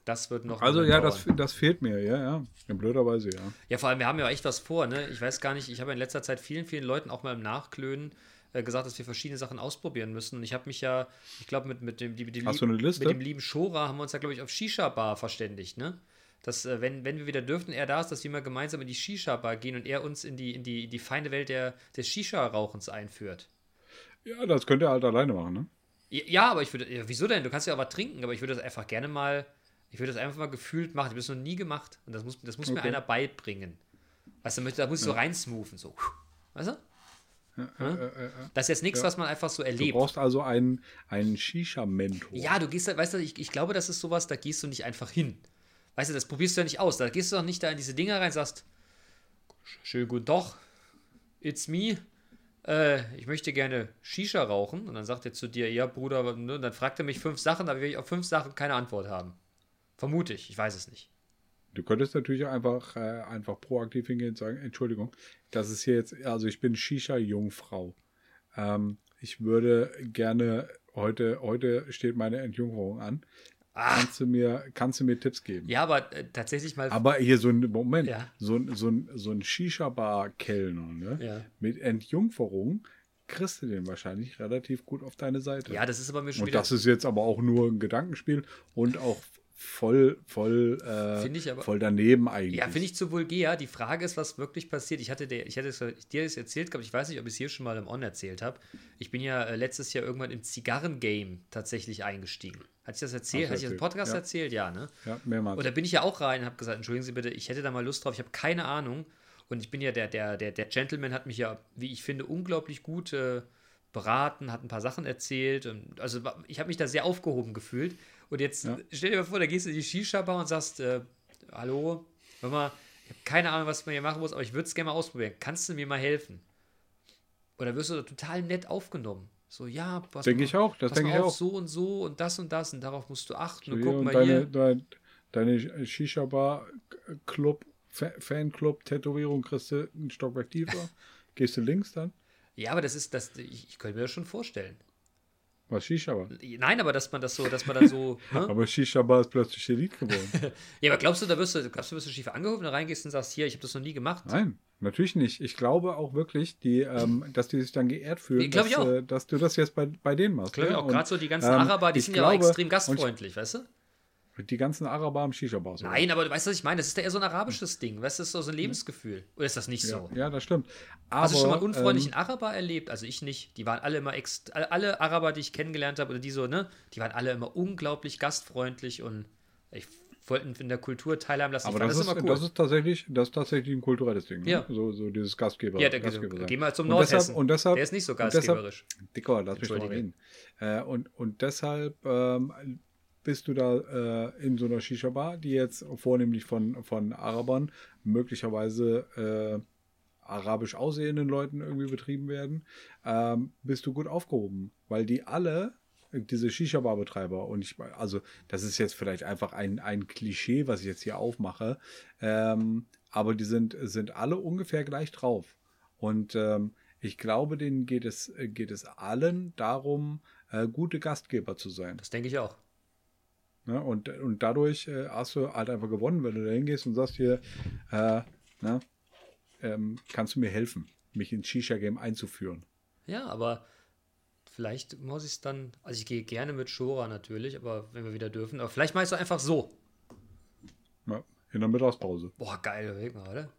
Speaker 2: das wird noch.
Speaker 1: Also ja, das, das fehlt mir, ja, ja. In blöderweise, ja.
Speaker 2: Ja, vor allem, wir haben ja echt was vor, ne? Ich weiß gar nicht, ich habe in letzter Zeit vielen, vielen Leuten auch mal im Nachklönen äh, gesagt, dass wir verschiedene Sachen ausprobieren müssen. Und ich habe mich ja, ich glaube, mit, mit, dem, mit, dem,
Speaker 1: Hast Liste?
Speaker 2: mit dem lieben Shora haben wir uns ja, glaube ich, auf Shisha-Bar verständigt, ne? Dass, äh, wenn, wenn wir wieder dürften, er da ist, dass wir mal gemeinsam in die Shisha-Bar gehen und er uns in die, in die, in die feine Welt der, des Shisha-Rauchens einführt.
Speaker 1: Ja, das könnte er halt alleine machen, ne?
Speaker 2: Ja, aber ich würde, ja, wieso denn? Du kannst ja auch was trinken, aber ich würde das einfach gerne mal ich würde das einfach mal gefühlt machen. Ich habe das noch nie gemacht. Und das muss, das muss okay. mir einer beibringen. Weißt du, da muss ich ja. so reinsmoothen. So. Weißt du? Ja, ja, das ist jetzt nichts, was man einfach so erlebt.
Speaker 1: Du brauchst also einen, einen Shisha-Mentor.
Speaker 2: Ja, du gehst da, weißt du, ich, ich glaube, das ist sowas, da gehst du nicht einfach hin. Weißt du, das probierst du ja nicht aus. Da gehst du doch nicht da in diese Dinger rein und sagst, schön gut doch, it's me. Äh, ich möchte gerne Shisha rauchen. Und dann sagt er zu dir, ja, Bruder, ne? dann fragt er mich fünf Sachen, da will ich auf fünf Sachen keine Antwort haben. Vermute ich, ich weiß es nicht.
Speaker 1: Du könntest natürlich einfach, äh, einfach proaktiv hingehen und sagen, Entschuldigung, das ist hier jetzt, also ich bin Shisha-Jungfrau. Ähm, ich würde gerne, heute, heute steht meine Entjungferung an. Ah. Kannst du mir, kannst du mir Tipps geben?
Speaker 2: Ja, aber äh, tatsächlich mal.
Speaker 1: Aber hier so ein Moment, ja. so, so, so ein Shisha-Bar-Kellner, ne?
Speaker 2: Ja.
Speaker 1: Mit Entjungferung kriegst du den wahrscheinlich relativ gut auf deine Seite.
Speaker 2: Ja, das ist aber mir schon
Speaker 1: Und das ist jetzt aber auch nur ein Gedankenspiel und auch voll, voll, äh,
Speaker 2: aber,
Speaker 1: voll daneben eigentlich.
Speaker 2: Ja, finde ich zu vulgär. Die Frage ist, was wirklich passiert. Ich hatte, der, ich hatte dir das erzählt, glaube ich, weiß nicht, ob ich es hier schon mal im On erzählt habe. Ich bin ja äh, letztes Jahr irgendwann im Zigarrengame tatsächlich eingestiegen. Hat ich das erzählt? Hat ich das im Podcast
Speaker 1: ja.
Speaker 2: erzählt? Ja, ne?
Speaker 1: Ja, mehrmals.
Speaker 2: Und da bin ich ja auch rein und habe gesagt, entschuldigen Sie bitte, ich hätte da mal Lust drauf, ich habe keine Ahnung. Und ich bin ja, der, der, der, der Gentleman hat mich ja, wie ich finde, unglaublich gut äh, beraten, hat ein paar Sachen erzählt. Und, also ich habe mich da sehr aufgehoben gefühlt. Und jetzt ja. stell dir mal vor, da gehst du in die Shisha-Bar und sagst, äh, hallo, hör mal, ich habe keine Ahnung, was man hier machen muss, aber ich würde es gerne mal ausprobieren. Kannst du mir mal helfen? Oder wirst du da total nett aufgenommen? So, ja,
Speaker 1: pass Denke ich auch, das denke ich auch.
Speaker 2: So und so und das und das und darauf musst du achten. So, und guck
Speaker 1: und
Speaker 2: mal
Speaker 1: deine,
Speaker 2: hier.
Speaker 1: Deine, deine Shisha-Bar-Club, Fanclub, Tätowierung kriegst du ein Stockwerk tiefer. Gehst du links dann?
Speaker 2: Ja, aber das ist, das, ich, ich könnte mir das schon vorstellen.
Speaker 1: Was Shisha-Bar?
Speaker 2: Nein, aber dass man das so, dass man dann so.
Speaker 1: ne? Aber Shisha-Bar ist plötzlich Elite geworden.
Speaker 2: ja, aber glaubst du, da wirst du, glaubst du, wirst du schief angehoben, da reingehst und sagst, hier, ich habe das noch nie gemacht?
Speaker 1: Nein, natürlich nicht. Ich glaube auch wirklich, die, ähm, dass die sich dann geehrt fühlen,
Speaker 2: dass, ich auch.
Speaker 1: Äh, dass du das jetzt bei, bei denen machst.
Speaker 2: Glaube ich auch. Gerade so die ganzen ähm, Araber, die sind glaube, ja auch extrem gastfreundlich, weißt du?
Speaker 1: Die ganzen Araber am Shisha-Bar.
Speaker 2: Nein, aber du weißt, was ich meine? Das ist ja eher so ein arabisches Ding. Weißt du, das ist so ein Lebensgefühl. Oder ist das nicht so?
Speaker 1: Ja, ja das stimmt. Aber,
Speaker 2: Hast du schon mal einen unfreundlichen ähm, Araber erlebt? Also ich nicht. Die waren alle immer, ex alle Araber, die ich kennengelernt habe, oder die so, ne? Die waren alle immer unglaublich gastfreundlich und ich wollten in der Kultur teilhaben lassen.
Speaker 1: Aber das, das, ist, immer cool. das ist tatsächlich, das ist tatsächlich ein kulturelles Ding. Ne?
Speaker 2: Ja.
Speaker 1: So, so dieses Gastgeber.
Speaker 2: Ja, der,
Speaker 1: Gastgeber
Speaker 2: geh mal zum Nordhessen.
Speaker 1: Und deshalb,
Speaker 2: der ist nicht so gastgeberisch.
Speaker 1: Deshalb, Dicker, lass mich mal reden. Äh, und, und deshalb ähm, bist du da äh, in so einer Shisha-Bar, die jetzt vornehmlich von, von Arabern, möglicherweise äh, arabisch aussehenden Leuten irgendwie betrieben werden, ähm, bist du gut aufgehoben, weil die alle diese Shisha-Bar-Betreiber und ich, also das ist jetzt vielleicht einfach ein, ein Klischee, was ich jetzt hier aufmache, ähm, aber die sind, sind alle ungefähr gleich drauf. Und ähm, ich glaube, denen geht es, geht es allen darum, äh, gute Gastgeber zu sein.
Speaker 2: Das denke ich auch.
Speaker 1: Ne? Und, und dadurch äh, hast du halt einfach gewonnen, wenn du da hingehst und sagst hier, äh, ne, ähm, kannst du mir helfen, mich ins Shisha-Game einzuführen.
Speaker 2: Ja, aber vielleicht muss ich es dann, also ich gehe gerne mit Shora natürlich, aber wenn wir wieder dürfen, aber vielleicht machst du einfach so.
Speaker 1: Ja, in der Mittagspause.
Speaker 2: Boah, geil, mal, oder?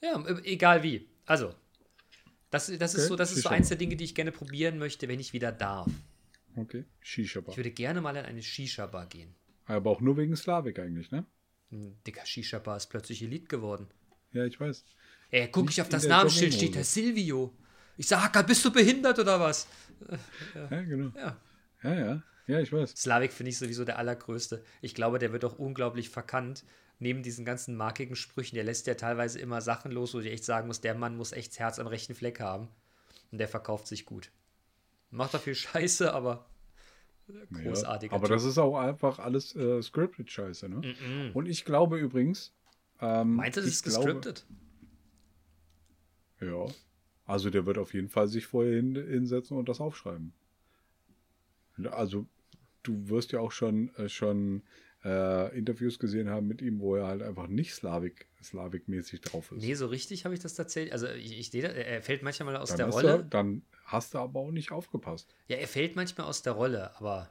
Speaker 2: Ja, egal wie. Also, das, das okay, ist so, das ist so eins der Dinge, die ich gerne probieren möchte, wenn ich wieder darf.
Speaker 1: Okay, Shisha-Bar.
Speaker 2: Ich würde gerne mal in eine Shisha-Bar gehen.
Speaker 1: Aber auch nur wegen Slavik eigentlich, ne?
Speaker 2: Ein dicker Shisha-Bar ist plötzlich Elite geworden.
Speaker 1: Ja, ich weiß.
Speaker 2: Ey, guck ich auf das Namensschild, steht da Silvio. Ich sag, bist du behindert oder was?
Speaker 1: Ja, ja genau.
Speaker 2: Ja.
Speaker 1: ja, ja. Ja, ich weiß.
Speaker 2: Slavik finde ich sowieso der allergrößte. Ich glaube, der wird auch unglaublich verkannt. Neben diesen ganzen markigen Sprüchen, der lässt ja teilweise immer Sachen los, wo ich echt sagen muss, der Mann muss echt das Herz am rechten Fleck haben. Und der verkauft sich gut. Macht da viel Scheiße, aber großartig.
Speaker 1: Ja, aber typ. das ist auch einfach alles äh, scripted Scheiße, ne? Mm -mm. Und ich glaube übrigens. Ähm,
Speaker 2: Meinst du, das ist gescriptet?
Speaker 1: Ja. Also der wird auf jeden Fall sich vorher hin, hinsetzen und das aufschreiben. Also du wirst ja auch schon, äh, schon äh, Interviews gesehen haben mit ihm, wo er halt einfach nicht Slavik, Slavik-mäßig drauf ist.
Speaker 2: Nee, so richtig habe ich das tatsächlich. Also ich, ich er fällt manchmal aus
Speaker 1: dann
Speaker 2: der Rolle.
Speaker 1: Er, dann hast du aber auch nicht aufgepasst.
Speaker 2: Ja, er fällt manchmal aus der Rolle, aber.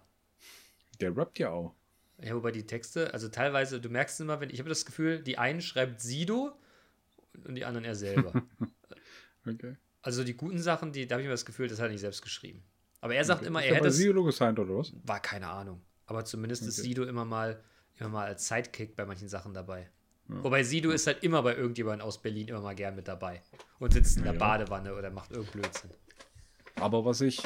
Speaker 1: Der rappt ja auch.
Speaker 2: Ja, wobei die Texte, also teilweise, du merkst immer, wenn ich habe das Gefühl, die einen schreibt Sido und die anderen er selber.
Speaker 1: okay.
Speaker 2: Also die guten Sachen, die, da habe ich mir das Gefühl, das hat er nicht selbst geschrieben. Aber er sagt
Speaker 1: okay.
Speaker 2: immer, er hätte.
Speaker 1: Ist Sido gesigned oder was?
Speaker 2: War keine Ahnung. Aber zumindest okay. ist Sido immer mal, immer mal als Sidekick bei manchen Sachen dabei. Ja. Wobei Sido ist halt immer bei irgendjemandem aus Berlin immer mal gern mit dabei. Und sitzt in der ja, Badewanne oder macht irgendeinen Blödsinn.
Speaker 1: Aber was ich.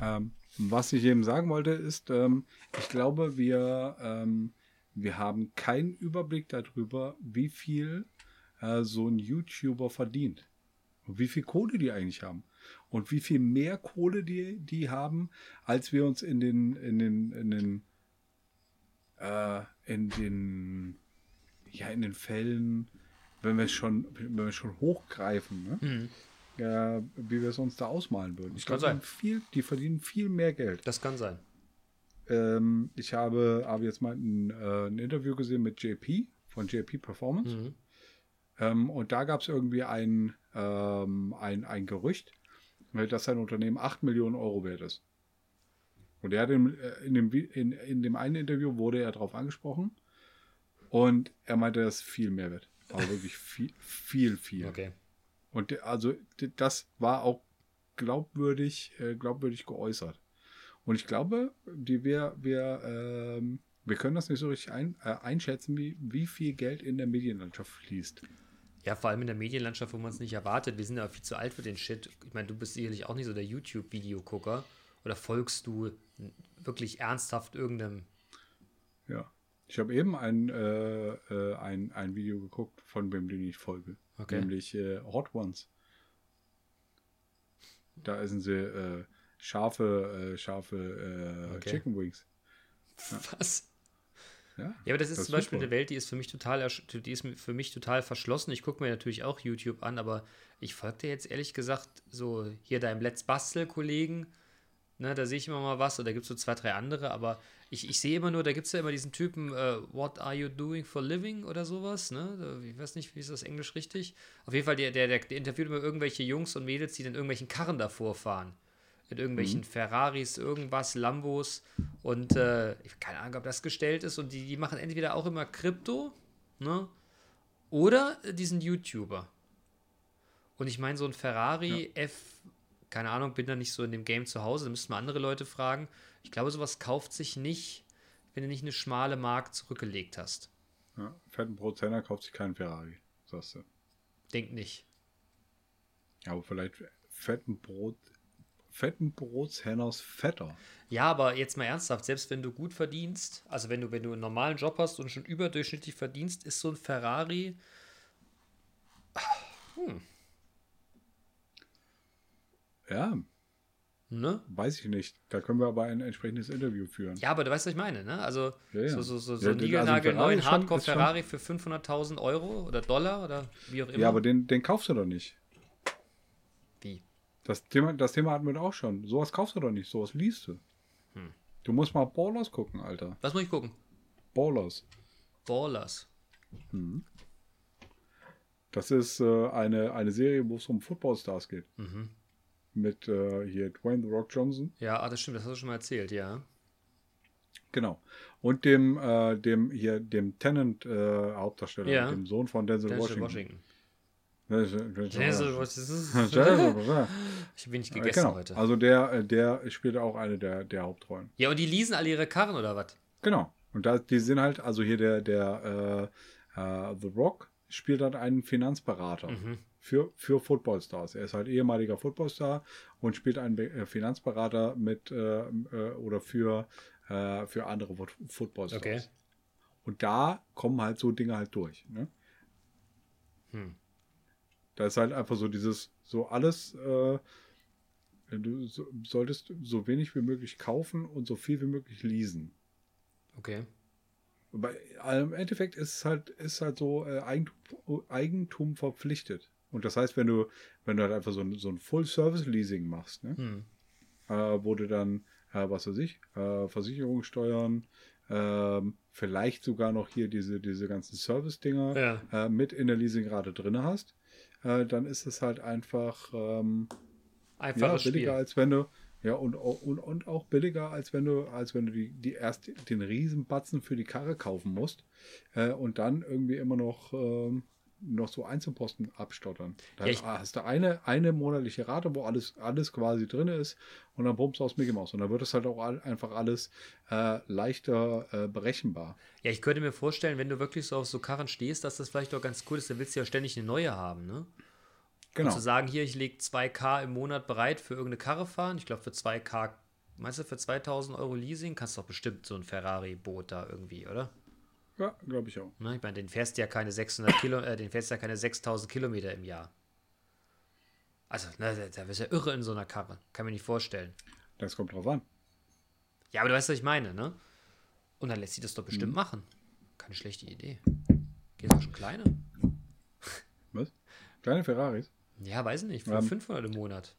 Speaker 1: Ähm, was ich eben sagen wollte, ist, ähm, ich glaube, wir, ähm, wir haben keinen Überblick darüber, wie viel äh, so ein YouTuber verdient. Und wie viel Kohle die eigentlich haben. Und wie viel mehr Kohle die, die haben, als wir uns in den, in den, in den, äh, in den, ja, in den Fällen, wenn wir schon, wenn wir schon hochgreifen, ne?
Speaker 2: Hm.
Speaker 1: äh, wie wir es uns da ausmalen würden. Ich
Speaker 2: kann
Speaker 1: glaube, die,
Speaker 2: sein.
Speaker 1: viel, die verdienen viel mehr Geld.
Speaker 2: Das kann sein.
Speaker 1: Ähm, ich habe, habe jetzt mal ein, äh, ein Interview gesehen mit JP von JP Performance.
Speaker 2: Mhm.
Speaker 1: Ähm, und da gab es irgendwie ein, ähm, ein, ein Gerücht, dass sein Unternehmen 8 Millionen Euro wert ist. Und er hat in, äh, in, dem, in, in dem einen Interview wurde er darauf angesprochen und er meinte, das ist viel mehr wert. Aber wirklich viel, viel, viel.
Speaker 2: Okay.
Speaker 1: Und also das war auch glaubwürdig, äh, glaubwürdig geäußert. Und ich glaube, die wir, wir, ähm, wir können das nicht so richtig ein, äh, einschätzen, wie, wie viel Geld in der Medienlandschaft fließt.
Speaker 2: Ja, vor allem in der Medienlandschaft, wo man es nicht erwartet. Wir sind ja viel zu alt für den Shit. Ich meine, du bist sicherlich auch nicht so der YouTube-Videogucker. Oder folgst du wirklich ernsthaft irgendeinem.
Speaker 1: Ja. Ich habe eben ein, äh, äh, ein, ein Video geguckt, von wem den ich folge.
Speaker 2: Okay.
Speaker 1: Nämlich äh, Hot Ones. Da essen sie äh, scharfe, äh, scharfe äh,
Speaker 2: Okay.
Speaker 1: Chicken Wings.
Speaker 2: Was?
Speaker 1: Ja,
Speaker 2: Ja, aber das ist
Speaker 1: Das
Speaker 2: zum Beispiel
Speaker 1: super.
Speaker 2: eine Welt, die ist für mich total, die ist für mich total verschlossen. Ich gucke mir natürlich auch YouTube an, aber ich folge dir jetzt ehrlich gesagt so hier deinem Let's Bastel-Kollegen. Ne, da sehe ich immer mal was oder da gibt es so zwei, drei andere, aber ich, ich sehe immer nur, da gibt es ja immer diesen Typen, äh, What are you doing for living oder sowas, ne? Ich weiß nicht, wie ist das Englisch richtig? Auf jeden Fall, der, der, der, der interviewt immer irgendwelche Jungs und Mädels, die dann irgendwelchen Karren davor fahren. Mit irgendwelchen Ferraris, irgendwas, Lambos und äh, ich habe keine Ahnung, ob das gestellt ist und die, die machen entweder auch immer Krypto, ne? Oder die sind YouTuber. Und ich meine, so ein Ferrari F, keine Ahnung, bin da nicht so in dem Game zu Hause, da müssten wir andere Leute fragen. Ich glaube, sowas kauft sich nicht, wenn du nicht eine schmale Mark zurückgelegt hast.
Speaker 1: Ja, fetten Prozenter kauft sich keinen Ferrari, sagst du.
Speaker 2: Denk nicht.
Speaker 1: Ja, aber vielleicht fetten Brot, fetten Brotshenners fetter.
Speaker 2: Ja, aber jetzt mal ernsthaft, selbst wenn du gut verdienst, also wenn du, wenn du einen normalen Job hast und schon überdurchschnittlich verdienst, ist so ein Ferrari.
Speaker 1: Ja,
Speaker 2: Ne?
Speaker 1: weiß ich nicht. Da können wir aber ein entsprechendes Interview führen.
Speaker 2: Ja, aber du weißt, was ich meine, ne? Also
Speaker 1: Ja, ja.
Speaker 2: so, so, so, so
Speaker 1: Ja,
Speaker 2: ein
Speaker 1: also
Speaker 2: Nigelnagel
Speaker 1: Ferrari
Speaker 2: neuen
Speaker 1: ist schon-
Speaker 2: Hardcore
Speaker 1: ist schon-
Speaker 2: Ferrari für 500.000 Euro oder Dollar oder wie auch immer.
Speaker 1: Ja, aber den, den kaufst du doch nicht. Das Thema, das Thema hatten wir auch schon. Sowas kaufst du doch nicht, sowas liest du.
Speaker 2: Hm.
Speaker 1: Du musst mal Ballers gucken, Alter.
Speaker 2: Was muss ich gucken?
Speaker 1: Ballers.
Speaker 2: Ballers.
Speaker 1: Das ist äh, eine, eine Serie, wo es um Footballstars geht.
Speaker 2: Mhm.
Speaker 1: Mit äh, hier Dwayne The Rock Johnson.
Speaker 2: Ja, ah, das stimmt, das hast du schon mal erzählt, ja.
Speaker 1: Genau. Und dem, äh, dem hier, dem Tennant äh, Hauptdarsteller,
Speaker 2: Ja.
Speaker 1: dem Sohn von Denzel,
Speaker 2: Denzel
Speaker 1: Washington.
Speaker 2: Washington.
Speaker 1: Denzel
Speaker 2: Denzel Washington.
Speaker 1: Washington.
Speaker 2: Ich habe wenig gegessen
Speaker 1: genau.
Speaker 2: heute.
Speaker 1: Also der, äh, der spielt auch eine der, der Hauptrollen.
Speaker 2: Ja, und die leasen alle ihre Karren oder was?
Speaker 1: Genau. Und da, die sind halt, also hier der, der äh, äh, The Rock spielt halt einen Finanzberater
Speaker 2: Mhm.
Speaker 1: für, für Footballstars. Er ist halt ehemaliger Footballstar und spielt einen Be- äh, Finanzberater mit äh, äh, oder für, für andere Fo- Footballstars.
Speaker 2: Okay.
Speaker 1: Und da kommen halt so Dinge halt durch. Ne?
Speaker 2: Hm.
Speaker 1: Da ist halt einfach so dieses, so alles, äh, du so, solltest so wenig wie möglich kaufen und so viel wie möglich leasen.
Speaker 2: Okay.
Speaker 1: Weil äh, im Endeffekt ist es halt, ist halt so äh, Eigentum, Eigentum verpflichtet. Und das heißt, wenn du, wenn du halt einfach so ein, so ein Full-Service-Leasing machst, ne?
Speaker 2: Hm.
Speaker 1: äh, wo du dann, äh, was weiß ich, äh, Versicherungssteuern, ähm, vielleicht sogar noch hier diese, diese ganzen Service-Dinger
Speaker 2: Ja.
Speaker 1: äh, mit in der Leasingrate drin hast, äh, dann ist es halt einfach ähm, ja, billiger
Speaker 2: Spiel.
Speaker 1: als wenn du ja und, und, und auch billiger als wenn du als wenn du die, die erst den Riesenbatzen für die Karre kaufen musst äh, und dann irgendwie immer noch ähm, noch so Einzelposten abstottern. Da
Speaker 2: Ja,
Speaker 1: hast du eine, eine monatliche Rate, wo alles, alles quasi drin ist und dann pumpst du aus Mickey Mouse. Und dann wird es halt auch all, einfach alles äh, leichter äh, berechenbar.
Speaker 2: Ja, ich könnte mir vorstellen, wenn du wirklich so auf so Karren stehst, dass das vielleicht doch ganz cool ist, dann willst du ja ständig eine neue haben, ne?
Speaker 1: Genau.
Speaker 2: Und zu sagen, hier, ich lege 2K im Monat bereit für irgendeine Karre fahren. Ich glaube, für 2K, meinst du, für 2000 Euro Leasing kannst du doch bestimmt so ein Ferrari-Boot da irgendwie, oder?
Speaker 1: Ja, glaube ich auch.
Speaker 2: Ne? Ich meine, den fährst du ja keine 600 Kilo, äh, den fährst du ja keine 6000 Kilometer im Jahr. Also, ne, da, bist du ja irre in so einer Karre. Kann mir nicht vorstellen.
Speaker 1: Das kommt drauf an.
Speaker 2: Ja, aber du weißt, was ich meine, ne? Und dann lässt sie das doch bestimmt
Speaker 1: Mhm.
Speaker 2: machen. Keine schlechte Idee. Geht auch schon kleine.
Speaker 1: Was? Kleine Ferraris?
Speaker 2: Ja, weiß ich nicht. Für
Speaker 1: Ähm.
Speaker 2: 500 im Monat.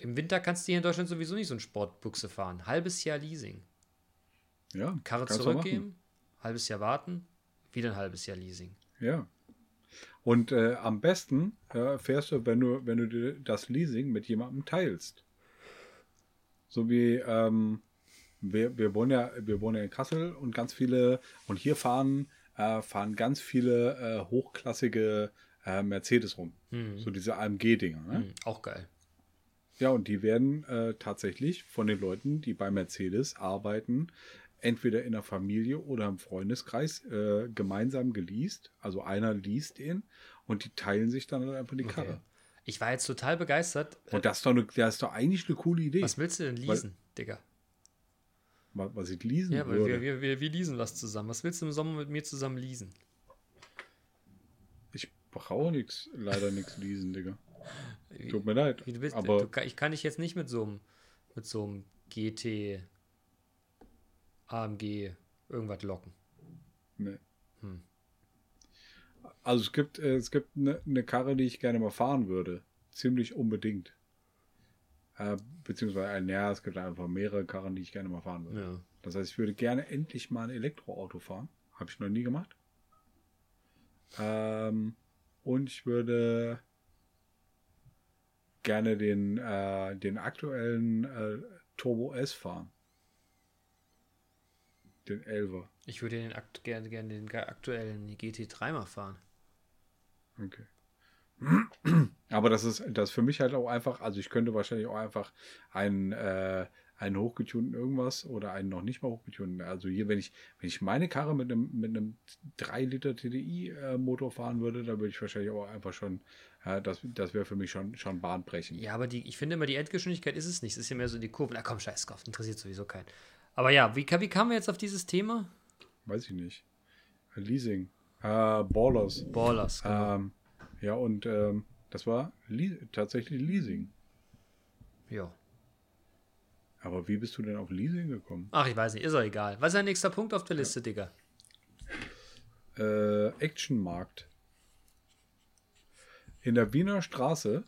Speaker 2: Im Winter kannst du hier in Deutschland sowieso nicht so ein Sportbuchse fahren. Halbes Jahr Leasing.
Speaker 1: Ja.
Speaker 2: Karre zurückgeben, halbes Jahr warten, wieder ein halbes Jahr Leasing.
Speaker 1: Ja. Und äh, am besten äh, fährst du, wenn du, wenn du dir das Leasing mit jemandem teilst. So wie ähm, wir, wir wohnen ja, wir wohnen ja in Kassel und ganz viele und hier fahren äh, fahren ganz viele äh, hochklassige äh, Mercedes rum.
Speaker 2: Mhm.
Speaker 1: So diese AMG-Dinger. Ne?
Speaker 2: Mhm, auch geil.
Speaker 1: Ja, und die werden äh, tatsächlich von den Leuten, die bei Mercedes arbeiten, entweder in der Familie oder im Freundeskreis äh, gemeinsam geleast. Also einer liest ihn und die teilen sich dann einfach die Karre.
Speaker 2: Okay. Ich war jetzt total begeistert.
Speaker 1: Und das ist, doch eine, das ist doch eigentlich eine coole Idee,
Speaker 2: Was willst du denn leasen, Digga?
Speaker 1: wa- was ich leasen
Speaker 2: Ja, weil
Speaker 1: würde.
Speaker 2: wir, wir, wir, wir leasen was zusammen. Was willst du im Sommer mit mir zusammen leasen?
Speaker 1: Ich brauche nichts, leider nichts leasen, Digga. Tut mir leid.
Speaker 2: Bist,
Speaker 1: aber
Speaker 2: du, ich kann dich jetzt nicht mit so einem mit so einem GT AMG irgendwas locken.
Speaker 1: Nee.
Speaker 2: Hm.
Speaker 1: Also es gibt, äh, es gibt eine, eine Karre, die ich gerne mal fahren würde. Ziemlich unbedingt. Äh, beziehungsweise, äh, ja, es gibt einfach mehrere Karren, die ich gerne mal fahren würde.
Speaker 2: Ja.
Speaker 1: Das heißt, ich würde gerne endlich mal ein Elektroauto fahren. Habe ich noch nie gemacht. Ähm, und ich würde gerne den, äh, den aktuellen äh, Turbo S fahren. Den 11er.
Speaker 2: Ich würde den akt gerne, gerne den aktuellen GT3 mal fahren.
Speaker 1: Okay. Aber das ist das ist für mich halt auch einfach, also ich könnte wahrscheinlich auch einfach einen, äh, einen hochgetunten irgendwas oder einen noch nicht mal hochgetunten. Also hier, wenn ich, wenn ich meine Karre mit einem, mit einem 3 Liter TDI-Motor fahren würde, dann würde ich wahrscheinlich auch einfach schon, äh, das, das wäre für mich schon, schon bahnbrechend.
Speaker 2: Ja, aber die, ich finde immer, die Endgeschwindigkeit ist es nicht. Es ist ja mehr so die Kurve. Na komm, scheiß drauf, interessiert sowieso keinen. Aber ja, wie, wie kamen wir jetzt auf dieses Thema?
Speaker 1: Weiß ich nicht. Leasing. Äh, Ballers.
Speaker 2: Ballers. Genau.
Speaker 1: Ähm, ja, und ähm, das war Le tatsächlich Leasing.
Speaker 2: ja.
Speaker 1: Aber wie bist du denn auf Leasing gekommen?
Speaker 2: Ach, ich weiß nicht, ist auch egal. Was ist dein nächster Punkt auf der Liste, Digga?
Speaker 1: äh, Actionmarkt. In der Wiener Straße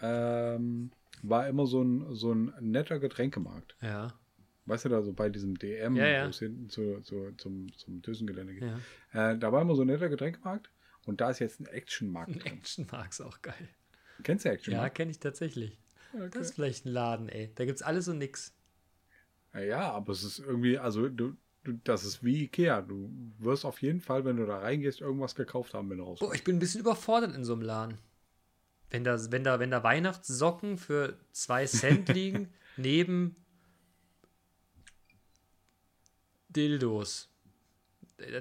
Speaker 1: ähm, war immer so ein, so ein netter Getränkemarkt.
Speaker 2: Ja.
Speaker 1: Weißt du, da so bei diesem DM,
Speaker 2: Ja, ja.
Speaker 1: wo es hinten zu, zu, zum, zum Düsengelände geht.
Speaker 2: ja.
Speaker 1: Äh, da war immer so ein netter Getränkemarkt und da ist jetzt ein Actionmarkt
Speaker 2: Ein
Speaker 1: drin.
Speaker 2: Action Marks auch geil.
Speaker 1: Kennst du
Speaker 2: Ja,
Speaker 1: Actionmarkt?
Speaker 2: kenne ich tatsächlich.
Speaker 1: Okay.
Speaker 2: Das ist vielleicht ein Laden, ey. Da gibt's alles und nix.
Speaker 1: Ja, ja, aber es ist irgendwie, also du, du, das ist wie Ikea. Du wirst auf jeden Fall, wenn du da reingehst, irgendwas gekauft haben, wenn du raus
Speaker 2: Boah, ich bin ein bisschen überfordert in so einem Laden. Wenn da, wenn da, wenn da Weihnachtssocken für zwei Cent liegen, neben Dildos.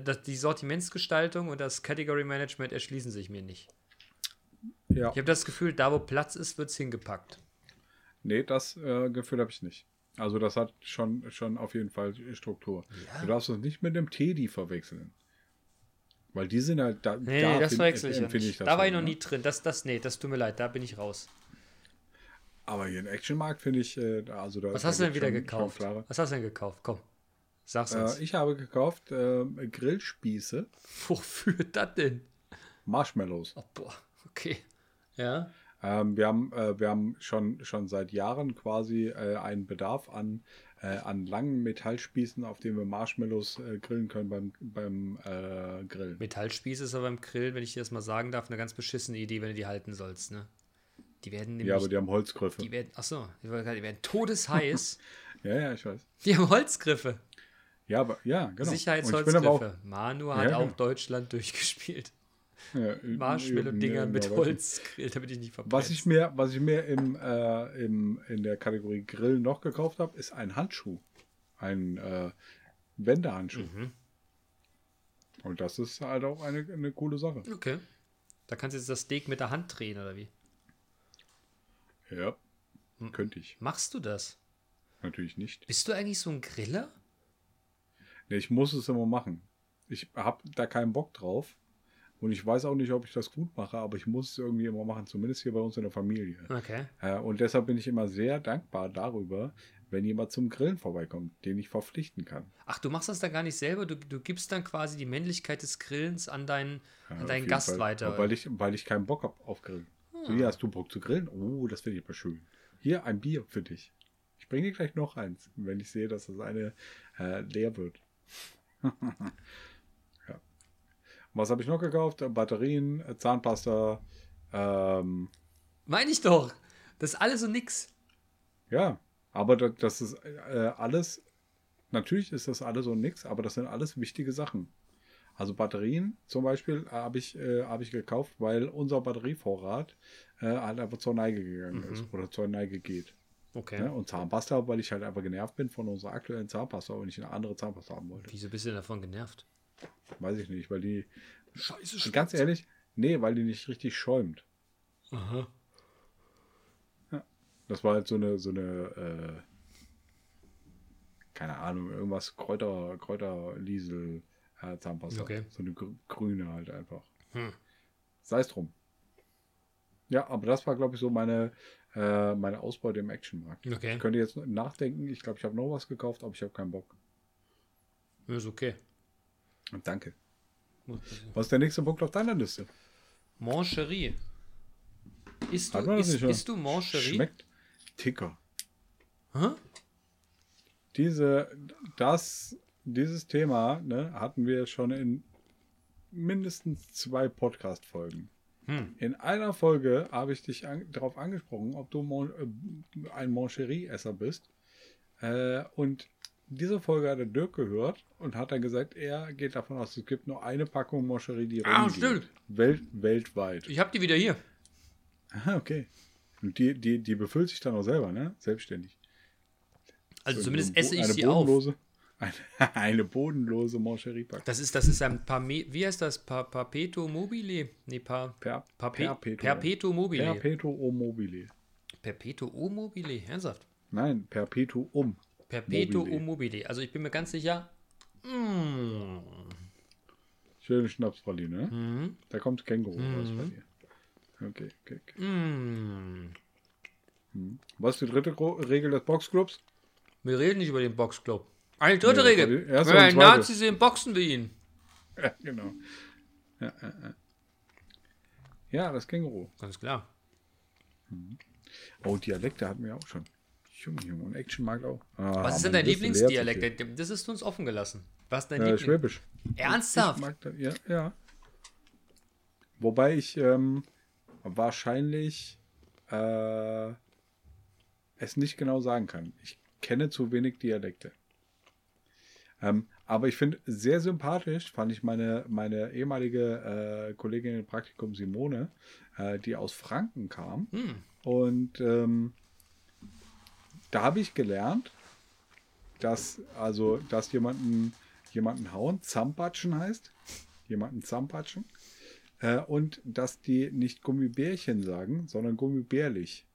Speaker 2: Das, die Sortimentsgestaltung und das Category Management erschließen sich mir nicht.
Speaker 1: Ja.
Speaker 2: Ich habe das Gefühl, da wo Platz ist, wird's hingepackt.
Speaker 1: Nee, das äh, Gefühl habe ich nicht. Also das hat schon, schon auf jeden Fall Struktur.
Speaker 2: Ja.
Speaker 1: Du darfst es nicht mit dem Teddy verwechseln. Weil die sind halt da.
Speaker 2: Nee,
Speaker 1: da
Speaker 2: das verwechsel ich nicht.
Speaker 1: das
Speaker 2: Da war ich noch
Speaker 1: ne?
Speaker 2: nie drin. Das, das, nee, das tut mir leid, da bin ich raus.
Speaker 1: Aber hier im Actionmarkt finde ich, äh, also da.
Speaker 2: Was hast du denn wieder gekauft? Was hast du denn gekauft? Komm, sag's uns.
Speaker 1: Äh, ich habe gekauft äh, Grillspieße,
Speaker 2: Wofür das denn?
Speaker 1: Marshmallows.
Speaker 2: Oh, boah, okay. Ja.
Speaker 1: Ähm, wir haben, äh, wir haben schon, schon seit Jahren quasi äh, einen Bedarf an, äh, an langen Metallspießen, auf denen wir Marshmallows äh, grillen können beim, beim äh, Grillen.
Speaker 2: Metallspieß ist aber beim Grill, wenn ich dir das mal sagen darf, eine ganz beschissene Idee, wenn du die halten sollst, ne? Die werden nämlich,
Speaker 1: Ja, aber die haben Holzgriffe.
Speaker 2: die werden, achso, die werden todesheiß.
Speaker 1: Ja, ja, ich weiß.
Speaker 2: die haben Holzgriffe.
Speaker 1: Ja, aber ja, genau.
Speaker 2: Sicherheitsholzgriffe. Manu hat
Speaker 1: Ja,
Speaker 2: auch
Speaker 1: genau.
Speaker 2: Deutschland durchgespielt.
Speaker 1: ja,
Speaker 2: Marshmallow-Dinger
Speaker 1: ja,
Speaker 2: mit
Speaker 1: ja,
Speaker 2: Holzgrill, damit ich nicht verpetzt.
Speaker 1: Was ich mir, was ich mir im, äh, im, in der Kategorie Grill noch gekauft habe, ist ein Handschuh. Ein äh, Wendehandschuh.
Speaker 2: Mhm.
Speaker 1: Und das ist halt auch eine, eine coole Sache.
Speaker 2: Okay. Da kannst du jetzt das Steak mit der Hand drehen, oder wie?
Speaker 1: Ja,
Speaker 2: Hm.
Speaker 1: könnte ich.
Speaker 2: Machst du das?
Speaker 1: Natürlich nicht.
Speaker 2: Bist du eigentlich so ein Griller?
Speaker 1: Nee, ich muss es immer machen. Ich habe da keinen Bock drauf, Und ich weiß auch nicht, ob ich das gut mache, aber ich muss es irgendwie immer machen, zumindest hier bei uns in der Familie.
Speaker 2: Okay.
Speaker 1: Äh, und deshalb bin ich immer sehr dankbar darüber, wenn jemand zum Grillen vorbeikommt, den ich verpflichten kann.
Speaker 2: Ach, du machst das dann gar nicht selber, du, du gibst dann quasi die Männlichkeit des Grillens an deinen,
Speaker 1: Ja,
Speaker 2: an deinen Gast
Speaker 1: Fall.
Speaker 2: weiter.
Speaker 1: Weil ich, weil ich keinen Bock habe auf Grillen. So, hier hast du Bock zu grillen? Oh, das finde ich aber schön. Hier ein Bier für dich. Ich bringe dir gleich noch eins, wenn ich sehe, dass das eine äh, leer wird. ja. Was habe ich noch gekauft? Äh, Batterien, äh, Zahnpasta. Ähm,
Speaker 2: Meine ich doch. Das ist alles so nix.
Speaker 1: ja, aber das, das ist äh, alles. Natürlich ist das alles so nix, aber das sind alles wichtige Sachen. Also Batterien zum Beispiel habe ich, äh, hab ich gekauft, weil unser Batterievorrat äh, halt einfach zur Neige gegangen ist oder zur Neige geht.
Speaker 2: Okay.
Speaker 1: Ne? Und Zahnpasta, weil ich halt einfach genervt bin von unserer aktuellen Zahnpasta und ich eine andere Zahnpasta haben wollte.
Speaker 2: Wieso bist du denn davon genervt?
Speaker 1: Weiß ich nicht, weil die,
Speaker 2: Scheiße,
Speaker 1: ganz ehrlich, nee, weil die nicht richtig schäumt.
Speaker 2: Aha.
Speaker 1: Das war halt so eine, so eine, äh, keine Ahnung, irgendwas Kräuter, Kräuterliesel äh, Zahnpasta.
Speaker 2: Okay.
Speaker 1: So eine gr- grüne halt einfach.
Speaker 2: Hm.
Speaker 1: Sei es drum. Ja, aber das war, glaube ich, so meine, äh, meine Ausbeute im Actionmarkt.
Speaker 2: Okay.
Speaker 1: Ich könnte jetzt nachdenken, ich glaube, ich habe noch was gekauft, aber ich habe keinen Bock.
Speaker 2: Ist okay.
Speaker 1: Und danke. Was ist der nächste Punkt auf deiner Liste?
Speaker 2: Mancherie.
Speaker 1: Hat
Speaker 2: du,
Speaker 1: schon?
Speaker 2: isst du Mancherie?
Speaker 1: Schmeckt Ticker.
Speaker 2: Hä?
Speaker 1: Diese, das, dieses Thema ne, hatten wir schon in mindestens zwei Podcast-Folgen.
Speaker 2: Hm.
Speaker 1: In einer Folge habe ich dich an, darauf angesprochen, ob du Mon, äh, ein Moncherie-Esser bist. Äh, und diese Folge hat der Dirk gehört und hat dann gesagt, er geht davon aus, es gibt nur eine Packung Moncherie, die
Speaker 2: Ah,
Speaker 1: rumgeht.
Speaker 2: stimmt.
Speaker 1: Welt, weltweit.
Speaker 2: Ich hab die wieder hier.
Speaker 1: Aha, okay. Und die, die, die befüllt sich dann auch selber, ne? Selbstständig.
Speaker 2: Also
Speaker 1: So
Speaker 2: zumindest esse ich
Speaker 1: eine
Speaker 2: sie auf.
Speaker 1: Eine, eine bodenlose Moncherie-Packung.
Speaker 2: Das ist, das ist ein Parme wie heißt das? Pa Papeto mobile? Nee, pa
Speaker 1: Per,
Speaker 2: Pape
Speaker 1: Perpetuum.
Speaker 2: Perpetuum mobile.
Speaker 1: Perpetuum mobile.
Speaker 2: Perpetuum mobile, ernsthaft.
Speaker 1: Nein, Perpetuum.
Speaker 2: Perpetuum mobile. Also ich bin mir ganz sicher. Mm,
Speaker 1: Schöne Schnapspraline, ne?
Speaker 2: Mhm.
Speaker 1: Da kommt Känguru raus bei dir. Okay, okay, okay.
Speaker 2: mm.
Speaker 1: Was ist die dritte Regel des Boxclubs?
Speaker 2: Wir reden nicht über den Boxclub. Eine dritte
Speaker 1: Nee,
Speaker 2: Regel. Wenn
Speaker 1: und
Speaker 2: ein
Speaker 1: zweite.
Speaker 2: Nazi sehen, boxen wir ihn.
Speaker 1: Ja, genau. Ja, das Känguru.
Speaker 2: Ganz klar.
Speaker 1: Oh, Dialekte hatten wir auch schon. Junge, Junge. Und Actionmarkt auch. Ah,
Speaker 2: Was ist denn dein Lieblingsdialekt? Das ist uns offen gelassen. Was ist dein.
Speaker 1: Äh,
Speaker 2: Lieblings?
Speaker 1: Schwäbisch.
Speaker 2: Ernsthaft?
Speaker 1: Mag das, ja, ja. Wobei ich ähm, wahrscheinlich äh, es nicht genau sagen kann. Ich kenne zu wenig Dialekte. Ähm, aber ich finde sehr sympathisch, fand ich meine, meine ehemalige äh, Kollegin im Praktikum Simone, äh, die aus Franken kam.
Speaker 2: Hm.
Speaker 1: Und ähm, da habe ich gelernt, dass also dass jemanden jemanden hauen Zampatschen heißt, jemanden Zampatschen äh, und dass die nicht Gummibärchen sagen, sondern Gummibärlich.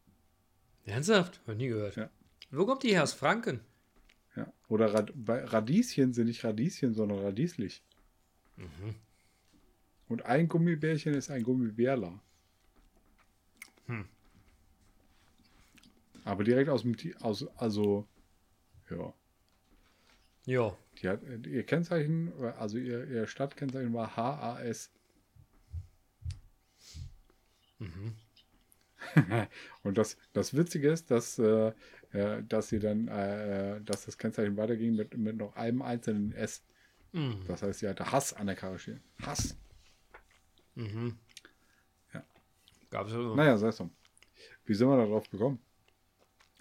Speaker 2: Ernsthaft? Hab nie gehört.
Speaker 1: Ja.
Speaker 2: Wo kommt die her? Aus Franken?
Speaker 1: Ja. Oder Rad bei Radieschen sind nicht Radieschen, sondern Radieslich.
Speaker 2: Mhm.
Speaker 1: Und ein Gummibärchen ist ein Gummibärler.
Speaker 2: Hm.
Speaker 1: Aber direkt aus dem aus also ja.
Speaker 2: Ja.
Speaker 1: Die hat, ihr Kennzeichen, also ihr, ihr Stadtkennzeichen war HAS.
Speaker 2: Mhm.
Speaker 1: Und das, das Witzige ist, dass, äh, äh, dass sie dann, äh, dass das Kennzeichen weiterging mit, mit noch einem einzelnen S.
Speaker 2: Mhm.
Speaker 1: Das heißt, sie hatte Hass an der Karre stehen. Hass.
Speaker 2: Mhm.
Speaker 1: Ja.
Speaker 2: Gab's also.
Speaker 1: Naja, sei es drum. Wie sind wir darauf gekommen?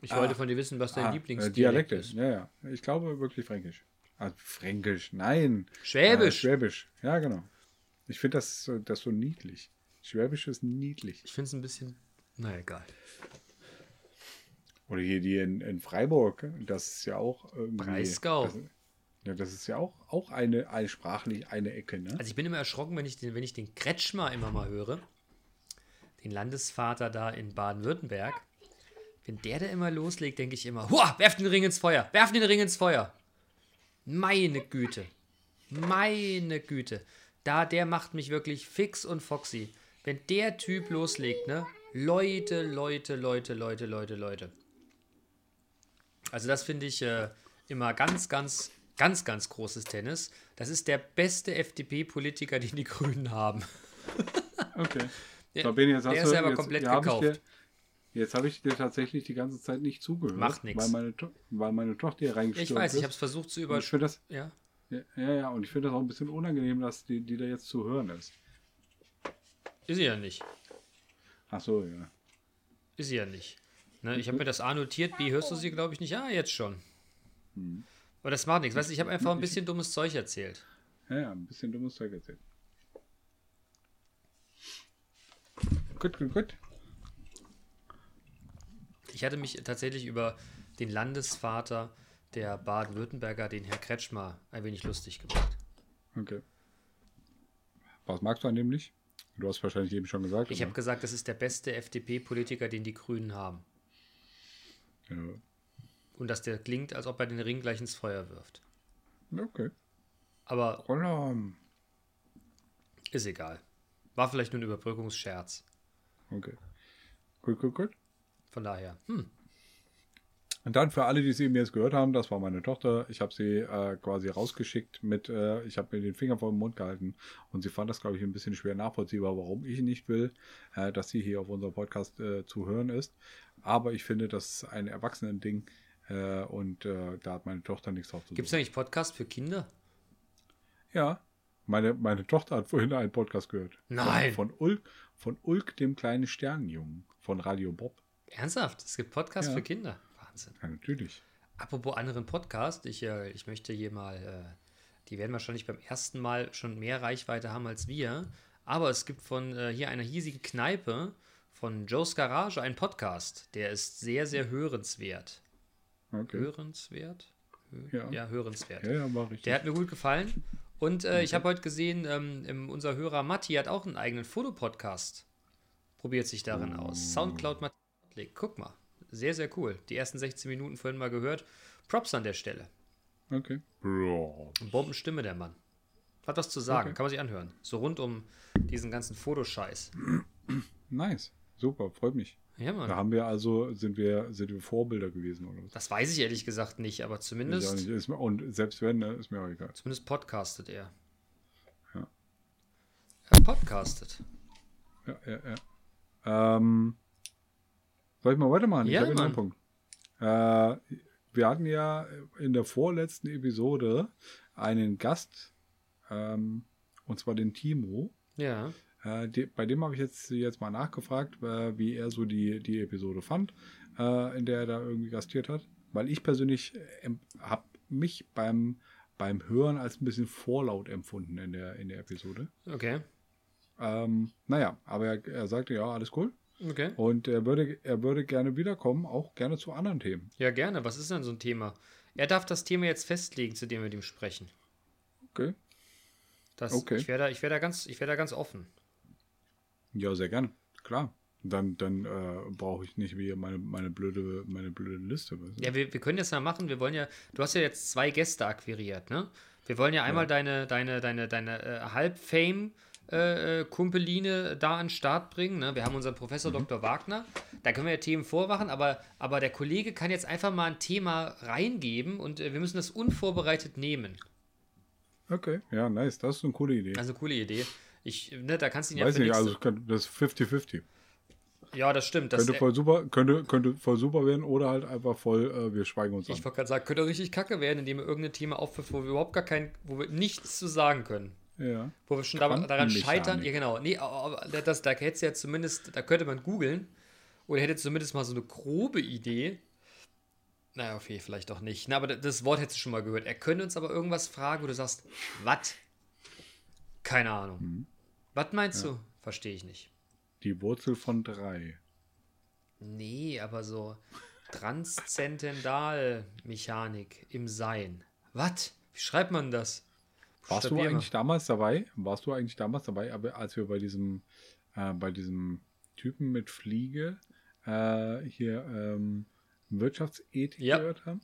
Speaker 2: Ich wollte von dir wissen, was dein
Speaker 1: Ah,
Speaker 2: Lieblingsdialekt
Speaker 1: äh, Dialekte.
Speaker 2: ist.
Speaker 1: Ja, ja. Ich glaube wirklich Fränkisch. Ah, Fränkisch, nein. Äh,
Speaker 2: Schwäbisch.
Speaker 1: Schwäbisch. Ja, genau. Ich finde das, so- das so niedlich. Schwäbisch ist niedlich.
Speaker 2: Ich finde es ein bisschen. Na egal.
Speaker 1: Oder hier die in, in Freiburg, das ist ja auch irgendwie.
Speaker 2: Breisgau.
Speaker 1: Das, ja, das ist ja auch, auch eine, eine sprachlich eine Ecke, ne?
Speaker 2: Also ich bin immer erschrocken, wenn ich den, wenn ich den Kretschmer immer mal höre. Den Landesvater da in Baden-Württemberg. Wenn der da immer loslegt, denke ich immer, Hua, werf den Ring ins Feuer, werf den Ring ins Feuer. Meine Güte. Meine Güte. Da, der macht mich wirklich fix und foxy. Wenn der Typ loslegt, ne? Leute, Leute, Leute, Leute, Leute, Leute. Also das finde ich äh, immer ganz, ganz, ganz, ganz großes Tennis. Das ist der beste FDP-Politiker, den die Grünen haben.
Speaker 1: Okay.
Speaker 2: Der,
Speaker 1: So, jetzt
Speaker 2: der ist selber
Speaker 1: jetzt-
Speaker 2: komplett
Speaker 1: ja, hab
Speaker 2: gekauft.
Speaker 1: dir- Jetzt habe ich dir tatsächlich die ganze Zeit nicht zugehört.
Speaker 2: Macht nix.
Speaker 1: Weil meine, weil meine Tochter hier
Speaker 2: Ja,
Speaker 1: reingestürmt
Speaker 2: ich weiß,
Speaker 1: ist.
Speaker 2: ich habe es versucht zu
Speaker 1: Und
Speaker 2: über...
Speaker 1: ich finde das,
Speaker 2: Ja.
Speaker 1: ja, ja, ja, und ich finde das auch ein bisschen unangenehm, dass die, die da jetzt zu hören ist.
Speaker 2: Ist sie ja nicht.
Speaker 1: Ach so, ja.
Speaker 2: Ist sie ja nicht. Ne, ich habe mir das A notiert, B hörst du sie, glaube ich, nicht. Ah, jetzt schon.
Speaker 1: Hm.
Speaker 2: Aber das macht nichts. Weißt du, ich habe einfach ein bisschen dummes Zeug erzählt.
Speaker 1: Ja, ja, ein bisschen dummes Zeug erzählt. Gut, gut, gut.
Speaker 2: Ich hatte mich tatsächlich über den Landesvater der Baden-Württemberger, den Herr Kretschmer, ein wenig lustig gemacht.
Speaker 1: Okay. Was magst du an dem nicht? Du hast wahrscheinlich eben schon gesagt.
Speaker 2: Ich habe gesagt, das ist der beste FDP-Politiker, den die Grünen haben.
Speaker 1: Ja.
Speaker 2: Und dass der klingt, als ob er den Ring gleich ins Feuer wirft.
Speaker 1: Okay.
Speaker 2: Aber
Speaker 1: Alarm.
Speaker 2: ist egal. War vielleicht nur ein Überbrückungsscherz.
Speaker 1: Okay. Gut, gut, gut.
Speaker 2: Von daher, hm,
Speaker 1: Und dann für alle, die es eben jetzt gehört haben, das war meine Tochter. Ich habe sie äh, quasi rausgeschickt mit, äh, ich habe mir den Finger vor den Mund gehalten und sie fand das, glaube ich, ein bisschen schwer nachvollziehbar, warum ich nicht will, äh, dass sie hier auf unserem Podcast äh, zu hören ist. Aber ich finde, das ist ein Erwachsenen-Ding äh, und äh, da hat meine Tochter nichts drauf zu
Speaker 2: gibt es eigentlich Podcast für Kinder?
Speaker 1: Ja, meine, meine Tochter hat vorhin einen Podcast gehört.
Speaker 2: Nein.
Speaker 1: Von, von, Ulk, von Ulk, dem kleinen Sternenjungen, von Radio Bob.
Speaker 2: Ernsthaft? Es gibt Podcasts
Speaker 1: Ja.
Speaker 2: für Kinder. Wahnsinn.
Speaker 1: Ja, natürlich.
Speaker 2: Apropos anderen Podcast, ich, äh, ich möchte hier mal, äh, die werden wahrscheinlich beim ersten Mal schon mehr Reichweite haben als wir, aber es gibt von äh, hier einer hiesigen Kneipe, von Joe's Garage, einen Podcast, der ist sehr, sehr hörenswert.
Speaker 1: Okay.
Speaker 2: Hörenswert? Hö-
Speaker 1: Ja.
Speaker 2: ja, hörenswert.
Speaker 1: Ja, ja, war richtig.
Speaker 2: Der hat mir gut gefallen. Und äh, ich habe heute gesehen, ähm, unser Hörer Matti hat auch einen eigenen Fotopodcast. Probiert sich darin aus. Soundcloud Matti. Guck mal. Sehr, sehr cool. Die ersten 16 Minuten vorhin mal gehört. Props an der Stelle.
Speaker 1: Okay.
Speaker 2: Bombenstimme der Mann. Hat was zu sagen,
Speaker 1: Okay.
Speaker 2: kann man sich anhören. So rund um diesen ganzen Fotoscheiß.
Speaker 1: Nice. Super, freut mich.
Speaker 2: Ja,
Speaker 1: Da
Speaker 2: Mann.
Speaker 1: haben wir also, sind wir, sind wir Vorbilder gewesen oder was?
Speaker 2: Das weiß ich ehrlich gesagt nicht, aber zumindest,
Speaker 1: nicht. Ist und selbst wenn, ne, ist mir auch egal.
Speaker 2: zumindest podcastet er.
Speaker 1: Ja.
Speaker 2: Er podcastet.
Speaker 1: Ja, ja, ja. Ähm, soll ich mal weitermachen?
Speaker 2: Ja,
Speaker 1: ich habe noch einen. Punkt. Äh, wir hatten ja in der vorletzten Episode einen Gast, ähm, und zwar den Timo.
Speaker 2: Ja.
Speaker 1: Äh, die, bei dem habe ich jetzt, jetzt mal nachgefragt, äh, wie er so die, die Episode fand, äh, in der er da irgendwie gastiert hat. Weil ich persönlich äh, habe mich beim, beim Hören als ein bisschen vorlaut empfunden in der, in der Episode.
Speaker 2: Okay.
Speaker 1: Ähm, naja, aber er, er sagte, ja, alles cool.
Speaker 2: Okay.
Speaker 1: Und er würde, er würde gerne wiederkommen, auch gerne zu anderen Themen.
Speaker 2: Ja, gerne. Was ist denn so ein Thema? Er darf das Thema jetzt festlegen, zu dem wir mit ihm sprechen.
Speaker 1: Okay.
Speaker 2: Das,
Speaker 1: Okay.
Speaker 2: Ich wäre da, ich wär da, ganz- ich wär da ganz offen.
Speaker 1: Ja, sehr gerne. Klar. Dann, dann äh, brauche ich nicht wie meine, meine, blöde, meine blöde Liste. weißt du?
Speaker 2: Ja, wir, wir können das mal machen. Wir wollen ja, du hast ja jetzt zwei Gäste akquiriert, ne? Wir wollen ja einmal deine, deine, deine, deine äh, Halb-Fame. Äh, äh, Kumpeline da an den Start bringen. Ne? Wir haben unseren Professor
Speaker 1: Mhm.
Speaker 2: Dr. Wagner. Da können wir ja Themen vormachen, aber, aber der Kollege kann jetzt einfach mal ein Thema reingeben und äh, wir müssen das unvorbereitet nehmen.
Speaker 1: Okay, ja, nice. Das ist eine coole Idee.
Speaker 2: Also coole Idee. Ich, ne, da kannst du ihn ja
Speaker 1: Weiß
Speaker 2: für
Speaker 1: nicht, also kann- das ist 50-50.
Speaker 2: Ja, das stimmt. Das,
Speaker 1: Könnte voll super, könnte, könnte voll super werden oder halt einfach voll, äh, wir schweigen uns
Speaker 2: ich
Speaker 1: an.
Speaker 2: wollte gerade sagen, könnte richtig kacke werden, indem wir irgendein Thema aufwirft, wo wir überhaupt gar kein, wo wir nichts zu sagen können.
Speaker 1: Ja.
Speaker 2: Wo wir schon da, daran
Speaker 1: Quantenmechanik.
Speaker 2: scheitern. Ja, genau. Nee, das, da hätte ja zumindest, da könnte man googeln oder hätte zumindest mal so eine grobe Idee. Naja, okay, vielleicht auch nicht. Na, aber das Wort hättest du schon mal gehört. Er könnte uns aber irgendwas fragen, wo du sagst, was? Keine Ahnung.
Speaker 1: Mhm.
Speaker 2: Was meinst du? Verstehe ich nicht.
Speaker 1: Die Wurzel von drei.
Speaker 2: Nee, aber so Transzendentalmechanik im Sein. Was? Wie schreibt man das?
Speaker 1: Warst du
Speaker 2: Buchstabier mal.
Speaker 1: eigentlich damals dabei? Warst du eigentlich damals dabei, aber als wir bei diesem, äh, bei diesem Typen mit Fliege äh, hier ähm, Wirtschaftsethik
Speaker 2: Ja.
Speaker 1: gehört haben?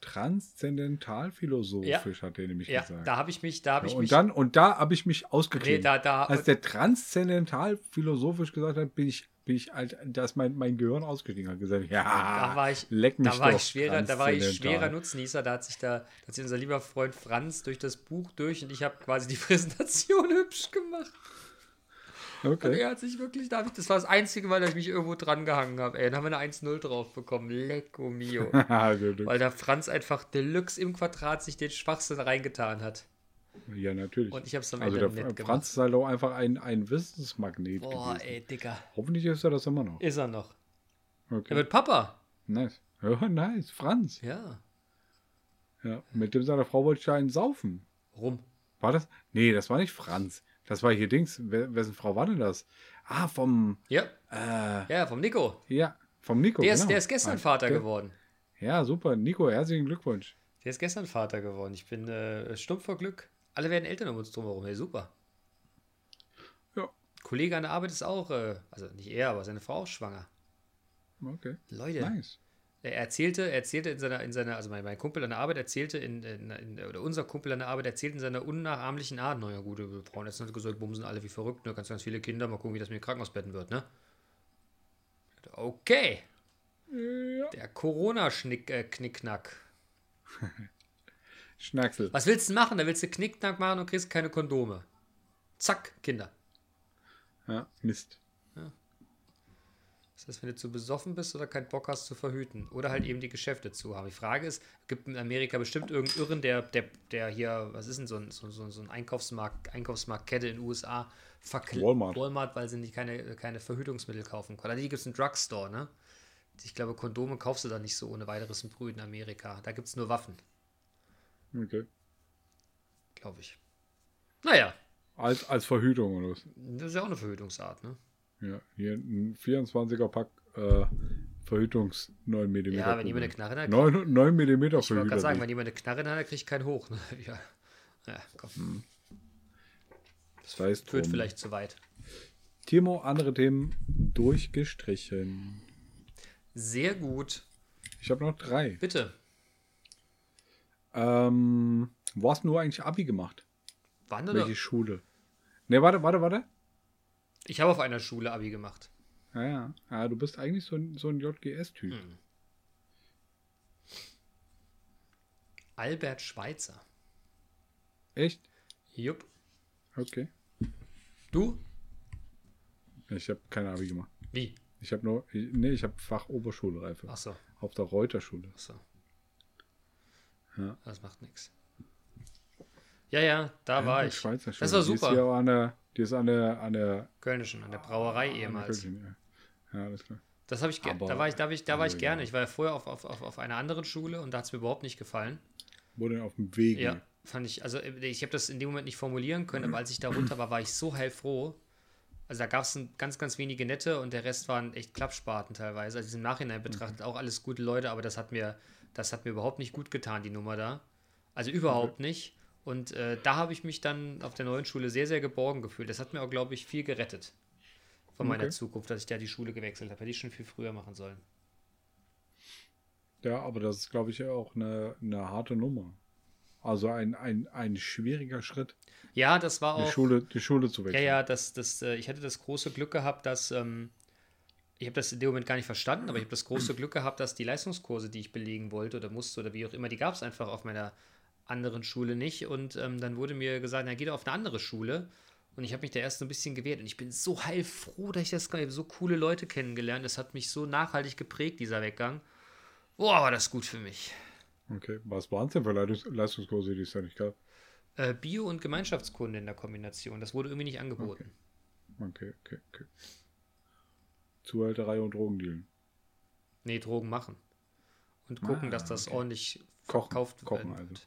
Speaker 1: transzendental philosophisch, hat er nämlich
Speaker 2: Ja,
Speaker 1: gesagt.
Speaker 2: da habe ich mich, da habe
Speaker 1: Ja,
Speaker 2: ich
Speaker 1: und
Speaker 2: mich.
Speaker 1: dann und da habe ich mich
Speaker 2: nee,
Speaker 1: ausgeklinkt.
Speaker 2: da, da,
Speaker 1: Als der transzendental philosophisch gesagt hat, bin ich, bin ich halt, da ist mein, mein Gehirn ausgestiegen hat gesagt, ja,
Speaker 2: da war ich,
Speaker 1: leck mich
Speaker 2: da war
Speaker 1: doch,
Speaker 2: ich schwerer, da war ich schwerer Nutznießer. Da hat sich da, da hat sich unser lieber Freund Franz durch das Buch durch und ich habe quasi die Präsentation hübsch gemacht. Und
Speaker 1: Okay.
Speaker 2: er hat sich wirklich, da ich, das war das einzige Mal, dass ich mich irgendwo dran gehangen habe. Ey, dann haben wir eine 1-0 drauf bekommen. Lecco mio. Weil der Franz einfach Deluxe im Quadrat sich den Schwachsinn reingetan hat.
Speaker 1: Ja, natürlich.
Speaker 2: Und ich habe es am
Speaker 1: also
Speaker 2: Ende
Speaker 1: der
Speaker 2: nett
Speaker 1: Franz ist halt auch einfach ein, ein Wissensmagnet
Speaker 2: Boah,
Speaker 1: gewesen.
Speaker 2: ey, Dicker.
Speaker 1: Hoffentlich ist er das immer noch.
Speaker 2: Ist er noch. Er
Speaker 1: Okay.
Speaker 2: wird Papa.
Speaker 1: Nice. Ja, nice. Franz.
Speaker 2: Ja.
Speaker 1: Ja. Mit dem seiner Frau wollte ich einen saufen.
Speaker 2: Rum.
Speaker 1: War das? Nee, das war nicht Franz. Das war hier Dings. Wer, wessen Frau war denn das? Ah, vom,
Speaker 2: Ja.
Speaker 1: äh,
Speaker 2: Ja, vom Nico.
Speaker 1: ja, vom Nico.
Speaker 2: Der ist,
Speaker 1: genau.
Speaker 2: der ist gestern
Speaker 1: Ah,
Speaker 2: Vater
Speaker 1: der-
Speaker 2: geworden.
Speaker 1: Ja, super. Nico, herzlichen Glückwunsch.
Speaker 2: Der ist gestern Vater geworden. Ich bin äh, stumpf vor Glück. Alle werden Eltern um uns drumherum. Hey, super.
Speaker 1: Ja.
Speaker 2: Kollege an der Arbeit ist auch, äh, also nicht er, aber seine Frau auch schwanger.
Speaker 1: Okay.
Speaker 2: Leute,
Speaker 1: Nice.
Speaker 2: er erzählte, er erzählte in seiner, in seiner, also mein, mein Kumpel an der Arbeit erzählte in, in, in, oder unser Kumpel an der Arbeit erzählt in seiner unnachahmlichen Art, naja gut, wir brauchen jetzt nicht gesagt, bumsen alle wie verrückt, ne, ganz, ganz viele Kinder, mal gucken, wie das mit den Krankenhausbetten wird, ne? Okay.
Speaker 1: Ja.
Speaker 2: Der Corona-Knickknack.
Speaker 1: Schnacksel.
Speaker 2: Was willst du machen? Da willst du Knickknack machen und kriegst keine Kondome. Zack, Kinder.
Speaker 1: Ja, Mist.
Speaker 2: Das heißt, wenn du zu besoffen bist oder keinen Bock hast zu verhüten. Oder halt eben die Geschäfte zu haben. Die Frage ist, gibt in Amerika bestimmt irgendeinen Irren, der, der, der hier, was ist denn so ein, so, so, so ein Einkaufsmarkt, Einkaufsmarktkette in den USA verkl-
Speaker 1: Walmart.
Speaker 2: Walmart, weil sie nicht keine, keine Verhütungsmittel kaufen können. Also die gibt es einen Drugstore, ne? Ich glaube, Kondome kaufst du da nicht so ohne weiteres im Brühen in Amerika. Da gibt es nur Waffen,
Speaker 1: Okay.
Speaker 2: glaube ich. Naja,
Speaker 1: Als, als Verhütung oder was?
Speaker 2: das ist ja auch eine Verhütungsart, ne?
Speaker 1: Ja, hier ein 24er Pack äh, Verhütungs 9 mm.
Speaker 2: Ja, wenn jemand eine Knarre hat,
Speaker 1: 9, 9 mm
Speaker 2: Ich wollte gerade sagen, wenn jemand eine Knarre hat, kriegt keinen hoch. Ne? Ja. ja, komm.
Speaker 1: das heißt,
Speaker 2: Führt
Speaker 1: drum.
Speaker 2: vielleicht zu weit.
Speaker 1: Timo, andere Themen durchgestrichen.
Speaker 2: Sehr gut.
Speaker 1: Ich habe noch drei.
Speaker 2: Bitte.
Speaker 1: Ähm, wo hast du eigentlich Abi gemacht?
Speaker 2: Wann oder?
Speaker 1: Welche Schule? Ne, warte, warte, warte.
Speaker 2: Ich habe auf einer Schule Abi gemacht.
Speaker 1: Ja, ja. ja du bist eigentlich so ein, so ein JGS-Typ.
Speaker 2: Hm. Albert Schweitzer.
Speaker 1: Echt?
Speaker 2: Jupp.
Speaker 1: Okay.
Speaker 2: Du?
Speaker 1: Ich habe keine Abi gemacht.
Speaker 2: Wie?
Speaker 1: Ich habe nur, ich, nee, ich habe Fachoberschulreife.
Speaker 2: Achso,
Speaker 1: Auf der Reuterschule.
Speaker 2: achso.
Speaker 1: Ja.
Speaker 2: Das macht nichts. Ja, ja, da war
Speaker 1: die
Speaker 2: ich.
Speaker 1: Schweizer
Speaker 2: Das war
Speaker 1: Die ist,
Speaker 2: super.
Speaker 1: hier an der, die ist an der, an der,
Speaker 2: Kölnischen, an der Brauerei
Speaker 1: an der
Speaker 2: ehemals.
Speaker 1: Kölchen, ja. ja, alles klar.
Speaker 2: Das habe ich,
Speaker 1: Aber-
Speaker 2: da war ich, da war ich, da war ich
Speaker 1: also,
Speaker 2: gerne.
Speaker 1: ja.
Speaker 2: Ich war ja vorher auf, auf, auf, auf einer anderen Schule und da hat es mir überhaupt nicht gefallen.
Speaker 1: Wurde auf dem Weg.
Speaker 2: Ja, fand ich, also äh, ich habe das in dem Moment nicht formulieren können, aber als ich da runter war, war ich so heilfroh. Also da gab es ganz, ganz wenige nette und der Rest waren echt Klappspaten teilweise. Also im Nachhinein betrachtet auch alles gute Leute, aber das hat mir, das hat mir überhaupt nicht gut getan, die Nummer da. Also überhaupt nicht. Und äh, da habe ich mich dann auf der neuen Schule sehr, sehr geborgen gefühlt. Das hat mir auch, glaube ich, viel gerettet von meiner
Speaker 1: Okay.
Speaker 2: Zukunft, dass ich da die Schule gewechselt habe. Hätte ich schon viel früher machen sollen.
Speaker 1: Ja, aber das ist, glaube ich, auch eine, eine harte Nummer. Also ein, ein, ein schwieriger Schritt,
Speaker 2: Ja, das war
Speaker 1: die
Speaker 2: auch.
Speaker 1: Schule, die Schule zu
Speaker 2: Ja,
Speaker 1: wechseln.
Speaker 2: ja, das, das, äh, ich hatte das große Glück gehabt, dass ähm, ich habe das in dem Moment gar nicht verstanden, aber ich habe das große Glück gehabt, dass die Leistungskurse, die ich belegen wollte oder musste oder wie auch immer, die gab es einfach auf meiner anderen Schule nicht. Und ähm, dann wurde mir gesagt, na, geh doch auf eine andere Schule. Und ich habe mich da erst so ein bisschen gewehrt. Und ich bin so heilfroh, dass ich das ich so coole Leute kennengelernt. Das hat mich so nachhaltig geprägt, dieser Weggang. Boah, war das gut für mich.
Speaker 1: Okay, was waren es denn für Leistungskurse, die es da nicht gab?
Speaker 2: Äh, Bio- und Gemeinschaftskunde in der Kombination. Das wurde irgendwie nicht angeboten.
Speaker 1: Okay, okay, okay. Zuhälterei und Drogendealen.
Speaker 2: Nee, Drogen machen. Und gucken,
Speaker 1: Ah,
Speaker 2: dass das
Speaker 1: okay.
Speaker 2: ordentlich
Speaker 1: Kochen,
Speaker 2: verkauft
Speaker 1: kochen
Speaker 2: wird.
Speaker 1: also.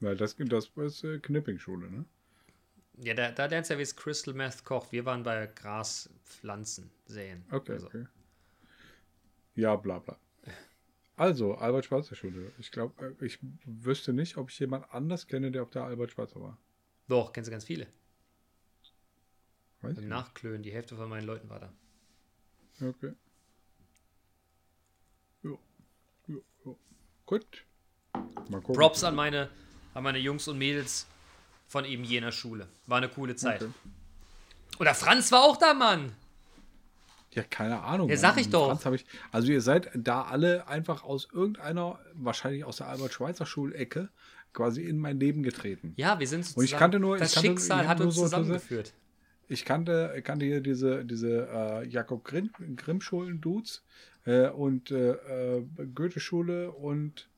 Speaker 1: Weil das, das ist äh, Knipping-Schule, ne?
Speaker 2: Ja, da, da lernst du ja, wie es Crystal Meth kocht. Wir waren bei Graspflanzen säen.
Speaker 1: Okay,
Speaker 2: Also,
Speaker 1: okay. Ja, bla bla. Also, Albert Schweitzer Schule. Ich glaube, ich wüsste nicht, ob ich jemand anders kenne, der auf der Albert Schweitzer war.
Speaker 2: Doch, kennst du ganz viele.
Speaker 1: Weiß
Speaker 2: Im. Nachklönen, die Hälfte von meinen Leuten war da.
Speaker 1: Okay. Jo. Jo, jo. Gut. Mal gucken.
Speaker 2: Props an meine, an meine Jungs und Mädels von eben jener Schule. War eine coole Zeit.
Speaker 1: Okay.
Speaker 2: Oder Franz war auch da, Mann.
Speaker 1: Ja, keine Ahnung.
Speaker 2: Ja, sag ich doch.
Speaker 1: Ich, also ihr seid da alle einfach aus irgendeiner, wahrscheinlich aus der Albert-Schweitzer-Schulecke, quasi in mein Leben getreten.
Speaker 2: Ja, wir sind so
Speaker 1: Und ich kannte nur-
Speaker 2: Das
Speaker 1: ich kannte-
Speaker 2: Schicksal
Speaker 1: ich
Speaker 2: hat uns
Speaker 1: so
Speaker 2: zusammengeführt.
Speaker 1: Ich kannte, kannte hier diese, diese äh, Jakob Grimm, Grimm-Schulen-Dudes äh, und äh, äh, Goethe-Schule und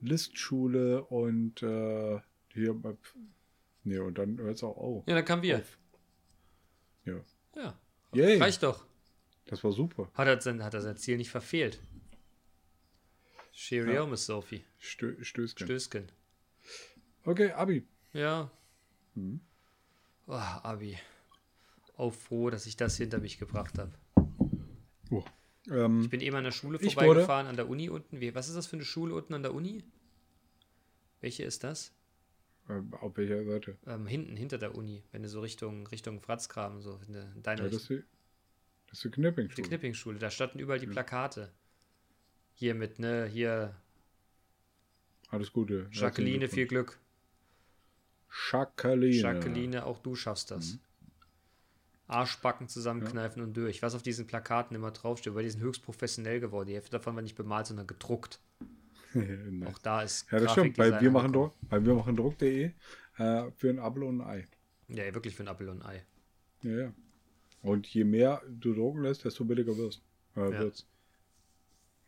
Speaker 1: List-Schule und äh, hier, bei- nee, und dann hört es auch auf.
Speaker 2: Ja, dann kamen wir.
Speaker 1: auf. Ja.
Speaker 2: Ja,
Speaker 1: Yay,
Speaker 2: reicht doch.
Speaker 1: das war super.
Speaker 2: Hat er, sein, hat er sein Ziel nicht verfehlt. Cheerio, Miss Sophie.
Speaker 1: Stö Stößchen.
Speaker 2: Stößchen.
Speaker 1: Okay, Abi.
Speaker 2: Ja.
Speaker 1: Mhm.
Speaker 2: Oh, Abi. Auch froh, dass ich das hinter mich gebracht habe.
Speaker 1: Oh. Ähm,
Speaker 2: Ich bin eben an der Schule vorbeigefahren, an der Uni unten. Wie, was ist das für eine Schule unten an der Uni? Welche ist das?
Speaker 1: äh, auf welcher Seite?
Speaker 2: Ähm, hinten, hinter der Uni. Wenn du so Richtung, Richtung Fratzkram, so in, der, in deine
Speaker 1: Ja, das ist die, das ist die
Speaker 2: Die
Speaker 1: Knipping-Schule.
Speaker 2: Knipping-Schule. Da standen überall die Plakate. Hier mit, ne, hier,
Speaker 1: Alles Gute.
Speaker 2: Jacqueline, viel Glück.
Speaker 1: Jacqueline.
Speaker 2: Jacqueline, auch du schaffst das. Arschbacken zusammenkneifen und durch. Was auf diesen Plakaten immer draufsteht, weil die sind höchst professionell geworden. Die Hälfte davon war nicht bemalt, sondern gedruckt.
Speaker 1: Nice.
Speaker 2: Auch da ist
Speaker 1: Ja, das stimmt. Bei wir machen. Druck, bei wir machen Druck.de äh, für ein Apfel und ein Ei.
Speaker 2: Ja, wirklich für ein Apfel und ein Ei.
Speaker 1: Ja, ja. Und je mehr du drucken lässt, desto billiger wirst. Äh,
Speaker 2: Ja.
Speaker 1: wird's.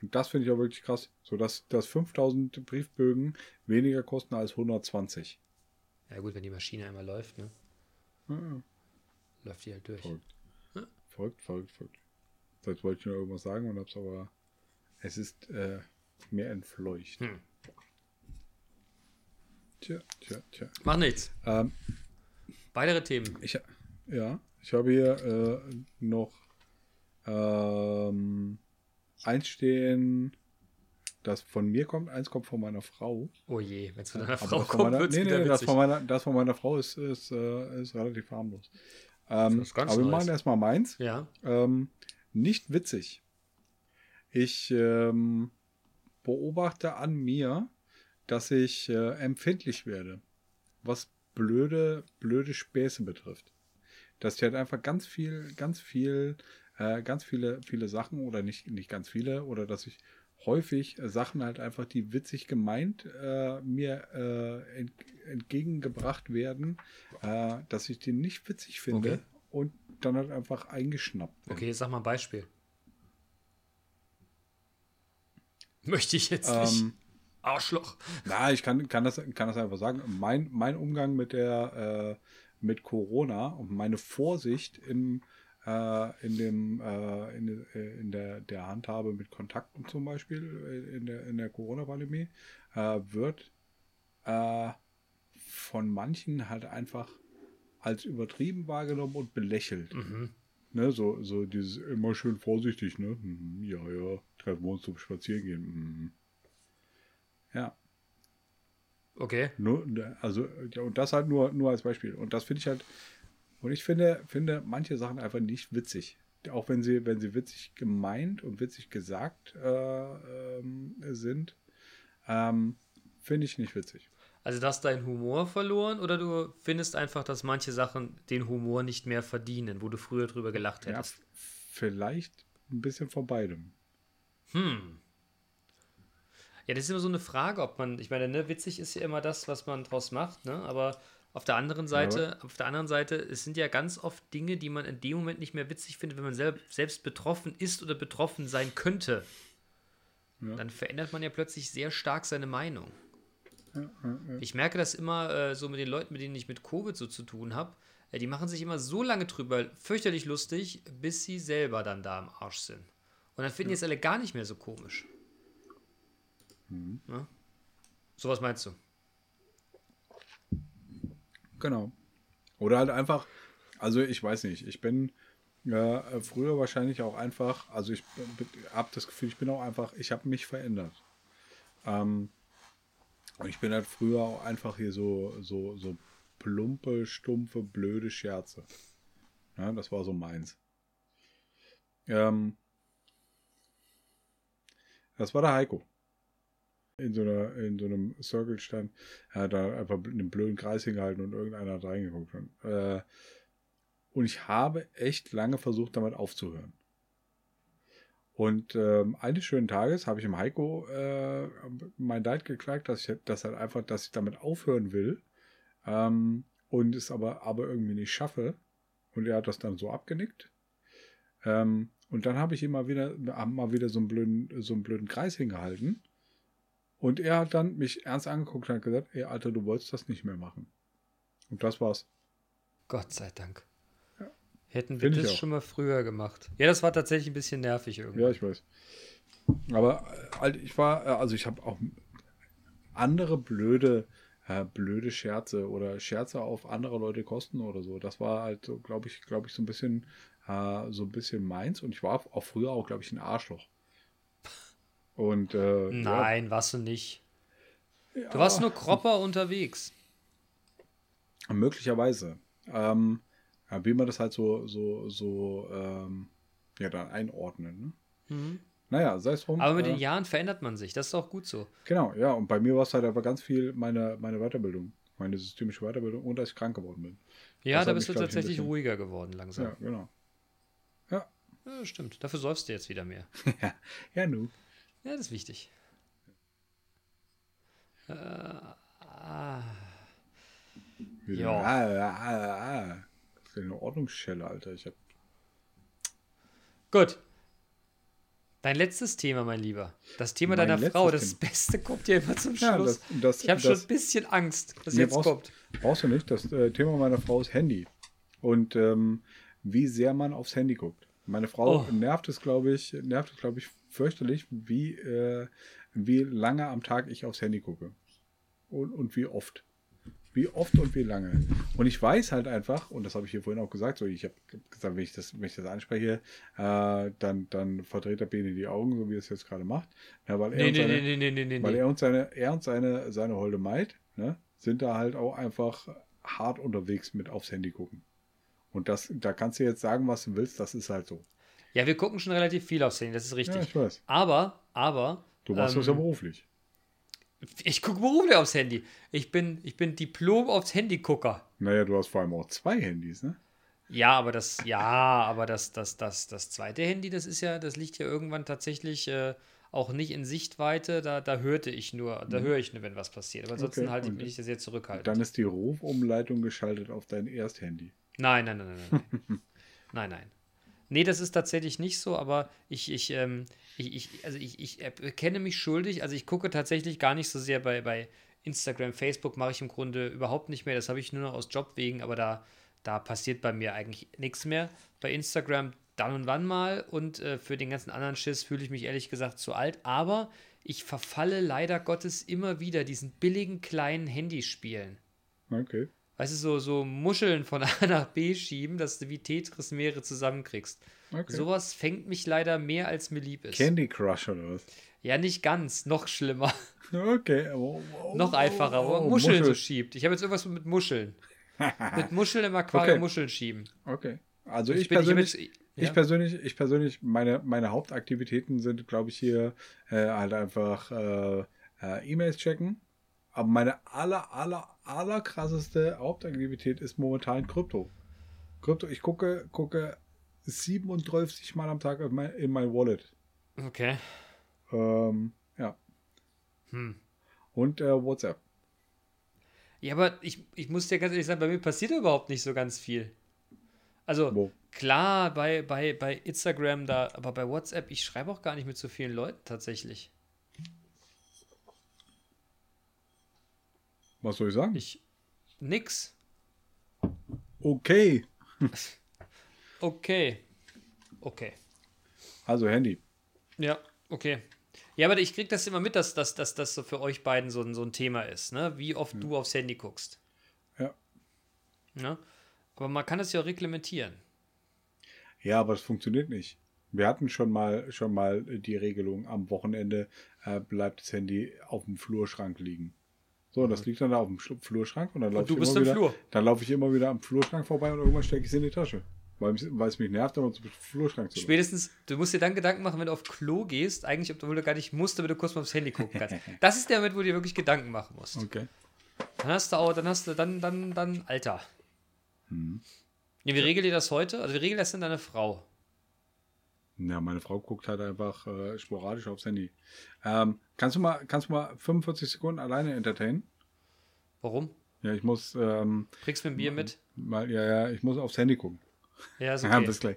Speaker 1: Und das finde ich auch wirklich krass. So dass, dass 5000 Briefbögen weniger kosten als 120.
Speaker 2: Ja gut, wenn die Maschine einmal läuft, ne?
Speaker 1: Ja, ja.
Speaker 2: Läuft die halt durch.
Speaker 1: Verrückt. Verrückt, verrückt, verrückt. Jetzt wollte ich noch irgendwas sagen und hab's aber. Es ist äh, mir entfleucht.
Speaker 2: Hm.
Speaker 1: Tja, tja, tja.
Speaker 2: Mach nichts.
Speaker 1: Ähm,
Speaker 2: Weitere Themen.
Speaker 1: Ich, ja, ich habe hier äh, noch ähm, eins stehen, das von mir kommt, eins kommt von meiner Frau.
Speaker 2: Oh je, wenn es von deiner
Speaker 1: Aber
Speaker 2: Frau kommt,
Speaker 1: meiner, nee, nee, das von meiner, das von meiner Frau ist, ist, äh, ist relativ harmlos. Ähm,
Speaker 2: Das ist ganz
Speaker 1: aber wir machen erstmal meins.
Speaker 2: Ja,
Speaker 1: Ähm, nicht witzig. Ich ähm, beobachte an mir, dass ich äh, empfindlich werde, was blöde, blöde Späße betrifft. Dass ich halt einfach ganz viel, ganz viel, äh, ganz viele, viele Sachen oder nicht, nicht ganz viele, oder dass ich häufig äh, Sachen halt einfach, die witzig gemeint äh, mir äh, ent, entgegengebracht werden, äh, dass ich die nicht witzig finde
Speaker 2: Okay.
Speaker 1: und dann halt einfach eingeschnappt bin.
Speaker 2: okay, sag mal ein Beispiel. Möchte ich jetzt nicht.
Speaker 1: Ähm,
Speaker 2: Arschloch.
Speaker 1: na, ich kann, kann, das, kann das einfach sagen. Mein, mein Umgang mit der äh, mit Corona und meine Vorsicht im, äh, in dem äh, in, äh, in der, der Handhabe mit Kontakten zum Beispiel äh, in der, in der Corona-Pandemie äh, wird äh, von manchen halt einfach als übertrieben wahrgenommen und belächelt.
Speaker 2: Mhm.
Speaker 1: Ne, so, so dieses immer schön vorsichtig, ne? Mhm, Ja, ja, treffen wir uns zum Spazierengehen. Mhm. Ja,
Speaker 2: Okay.
Speaker 1: nur, also, ja, und das halt nur, nur als Beispiel. Und das finde ich halt, und ich finde, finde manche Sachen einfach nicht witzig. Auch wenn sie, wenn sie witzig gemeint und witzig gesagt äh, ähm, sind, ähm, finde ich nicht witzig.
Speaker 2: Also, du hast deinen Humor verloren oder du findest einfach, dass manche Sachen den Humor nicht mehr verdienen, wo du früher drüber gelacht
Speaker 1: Ja,
Speaker 2: hättest?
Speaker 1: vielleicht ein bisschen von beidem.
Speaker 2: Hm. Ja, das ist immer so eine Frage, ob man, ich meine, ne, witzig ist ja immer das, was man draus macht, ne? Aber auf der anderen Seite, auf der anderen Seite, es sind ja ganz oft Dinge, die man in dem Moment nicht mehr witzig findet, wenn man selb, selbst betroffen ist oder betroffen sein könnte.
Speaker 1: Ja.
Speaker 2: Dann verändert man ja plötzlich sehr stark seine Meinung.
Speaker 1: Ja, ja, ja.
Speaker 2: Ich merke das immer äh, so mit den Leuten, mit denen ich mit Covid so zu tun habe. Äh, die machen sich immer so lange drüber fürchterlich lustig, bis sie selber dann da im Arsch sind. Und dann finden die es alle gar nicht mehr so komisch.
Speaker 1: Mhm.
Speaker 2: So was meinst du?
Speaker 1: Genau. Oder halt einfach, also ich weiß nicht, ich bin äh, früher wahrscheinlich auch einfach, also ich habe das Gefühl, ich bin auch einfach, ich habe mich verändert. Ähm, und ich bin halt früher auch einfach hier so, so, so plumpe, stumpfe, blöde Scherze. Ja, das war so meins. Ähm, das war der Heiko. In so, einer, in so einem Circle stand, er hat da einfach einen blöden Kreis hingehalten und irgendeiner hat reingeguckt. Und, äh, und ich habe echt lange versucht, damit aufzuhören. Und ähm, eines schönen Tages habe ich im Heiko äh, mein Dad geklagt, dass ich das halt einfach, dass ich damit aufhören will ähm, und es aber, aber irgendwie nicht schaffe. Und er hat das dann so abgenickt. Ähm, und dann habe ich ihm mal wieder, mal wieder so einen blöden, so einen blöden Kreis hingehalten. Und er hat dann mich ernst angeguckt und hat gesagt, ey Alter, du wolltest das nicht mehr machen. Und das war's.
Speaker 2: Gott sei Dank. Ja. Hätten wir das schon mal früher gemacht. Ja, das war tatsächlich ein bisschen nervig irgendwie.
Speaker 1: Ja, ich weiß. Aber äh, ich war, äh, also ich habe auch andere blöde, äh, blöde Scherze oder Scherze auf andere Leute kosten oder so. Das war halt so, glaube ich, glaube ich, so ein bisschen, äh, so ein bisschen meins. Und ich war auch früher auch, glaube ich, ein Arschloch. Und äh,
Speaker 2: Nein, ja. warst du nicht. Ja. Du warst nur Kropper unterwegs.
Speaker 1: Möglicherweise. Ähm, wie man das halt so, so, so, ähm, ja, dann einordnen. Ne? Mhm. Naja, sei es drum.
Speaker 2: Aber mit äh, den Jahren verändert man sich, das ist auch gut so.
Speaker 1: Genau, ja, und bei mir war es halt aber ganz viel meine, meine Weiterbildung, meine systemische Weiterbildung und dass ich krank geworden bin.
Speaker 2: Ja, das da bist mich, du tatsächlich bisschen, ruhiger geworden langsam.
Speaker 1: Ja, genau.
Speaker 2: Ja. ja stimmt. Dafür säufst du jetzt wieder mehr.
Speaker 1: ja, ja, nu.
Speaker 2: Ja, das ist wichtig. Äh, ah.
Speaker 1: Ja. Ah, ah, ah. Das ist eine Ordnungsschelle, Alter. Ich hab.
Speaker 2: Gut. Dein letztes Thema, mein Lieber. Das Thema mein deiner Frau. Das Thema. Beste kommt ja immer zum Schluss. Ja, das, das, ich habe schon ein bisschen Angst, was jetzt
Speaker 1: brauchst,
Speaker 2: kommt.
Speaker 1: Brauchst du nicht. Das äh, Thema meiner Frau ist Handy. Und ähm, wie sehr man aufs Handy guckt. Meine Frau oh. nervt es, glaube ich, nervt es, glaube ich, fürchterlich, wie, äh, wie lange am Tag ich aufs Handy gucke. Und, und wie oft. Wie oft und wie lange. Und ich weiß halt einfach, und das habe ich hier vorhin auch gesagt, so ich habe gesagt, wenn ich das, wenn ich das anspreche, äh, dann, dann verdreht der Bene die Augen, so wie er es jetzt gerade macht. Ja, weil er nee, und seine, nee, nee, nee, nee, weil er und seine, er und seine, seine Holde Maid, ne, sind da halt auch einfach hart unterwegs mit aufs Handy gucken. Und das, da kannst du jetzt sagen, was du willst, das ist halt so.
Speaker 2: Ja, wir gucken schon relativ viel aufs Handy, das ist richtig. Ja,
Speaker 1: ich weiß.
Speaker 2: Aber, aber.
Speaker 1: Du machst ähm, das ja beruflich.
Speaker 2: Ich gucke beruflich aufs Handy. Ich bin, ich bin Diplom aufs Handy-Gucker.
Speaker 1: Naja, du hast vor allem auch zwei Handys, ne?
Speaker 2: Ja, aber das, ja, aber das, das, das, das zweite Handy, das ist ja, das liegt ja irgendwann tatsächlich äh, auch nicht in Sichtweite. Da, da hörte ich nur, da mhm. höre ich nur, wenn was passiert. Aber ansonsten okay. halte ich mich sehr zurückhaltend.
Speaker 1: Dann ist die Rufumleitung geschaltet auf dein Ersthandy.
Speaker 2: Nein, nein, nein, nein, nein. nein, nein. Nee, das ist tatsächlich nicht so, aber ich, ich, ähm, ich, ich, also ich, ich erkenne mich schuldig. Also ich gucke tatsächlich gar nicht so sehr bei, bei Instagram, Facebook mache ich im Grunde überhaupt nicht mehr. Das habe ich nur noch aus Job wegen, aber da, da passiert bei mir eigentlich nichts mehr. Bei Instagram dann und wann mal und äh, für den ganzen anderen Schiss fühle ich mich ehrlich gesagt zu alt. Aber ich verfalle leider Gottes immer wieder diesen billigen kleinen Handyspielen.
Speaker 1: Okay
Speaker 2: weißt du, so, so Muscheln von A nach B schieben, dass du wie Tetris mehrere zusammenkriegst. Okay. Sowas fängt mich leider mehr als mir lieb ist.
Speaker 1: Candy Crush oder was?
Speaker 2: Ja, nicht ganz, noch schlimmer.
Speaker 1: Okay. Oh,
Speaker 2: oh, noch einfacher, wo man Muscheln Muschel. so schiebt. Ich habe jetzt irgendwas mit Muscheln. mit Muscheln im Aquarium okay. Muscheln schieben.
Speaker 1: Okay. Also ich, ich persönlich, ich, ja. ich, persönlich, ich persönlich, meine, meine Hauptaktivitäten sind, glaube ich, hier äh, halt einfach äh, äh, E-Mails checken. Aber meine aller, aller, aller krasseste Hauptaktivität ist momentan Krypto. Krypto, ich gucke, gucke 37 Mal am Tag in mein, in mein Wallet.
Speaker 2: Okay.
Speaker 1: Ähm, ja. Hm. Und äh, WhatsApp.
Speaker 2: Ja, aber ich, ich muss dir ganz ehrlich sagen, bei mir passiert überhaupt nicht so ganz viel. Also, Wo? klar, bei, bei, bei Instagram da, aber bei WhatsApp, ich schreibe auch gar nicht mit so vielen Leuten tatsächlich.
Speaker 1: Was soll ich sagen?
Speaker 2: Ich. Nix.
Speaker 1: Okay.
Speaker 2: okay. Okay.
Speaker 1: Also Handy.
Speaker 2: Ja, okay. Ja, aber ich krieg das immer mit, dass, dass, dass das so für euch beiden so ein, so ein Thema ist, ne? Wie oft ja. du aufs Handy guckst.
Speaker 1: Ja.
Speaker 2: Ne? Aber man kann das ja reglementieren.
Speaker 1: Ja, aber es funktioniert nicht. Wir hatten schon mal schon mal die Regelung, am Wochenende äh, bleibt das Handy auf dem Flurschrank liegen. So, das liegt dann da auf dem Flurschrank und dann laufe ich, immer wieder, Flur. Dann lauf ich immer wieder am Flurschrank vorbei und irgendwann stecke ich es in die Tasche. weil, weil es mich nervt, immer zum Flurschrank zu
Speaker 2: Spätestens, du musst dir dann Gedanken machen, wenn du auf Klo gehst, eigentlich, obwohl du gar nicht musst, damit du kurz mal aufs Handy gucken kannst. Das ist der Moment, wo du dir wirklich Gedanken machen musst.
Speaker 1: Okay.
Speaker 2: Dann hast du auch, dann hast du, dann, dann, dann, Alter.
Speaker 1: Hm.
Speaker 2: Ja, wie regelt ihr das heute? Also wie regelt das denn deine Frau?
Speaker 1: Ja, meine Frau guckt halt einfach äh, sporadisch aufs Handy. Ähm, kannst du mal, kannst du mal 45 Sekunden alleine entertainen?
Speaker 2: Warum?
Speaker 1: Ja, ich muss. Ähm,
Speaker 2: Bringst du ein Bier mit?
Speaker 1: Mal, ja, ja, ich muss aufs Handy gucken.
Speaker 2: Ja, ist
Speaker 1: Ja,
Speaker 2: okay.
Speaker 1: bis gleich.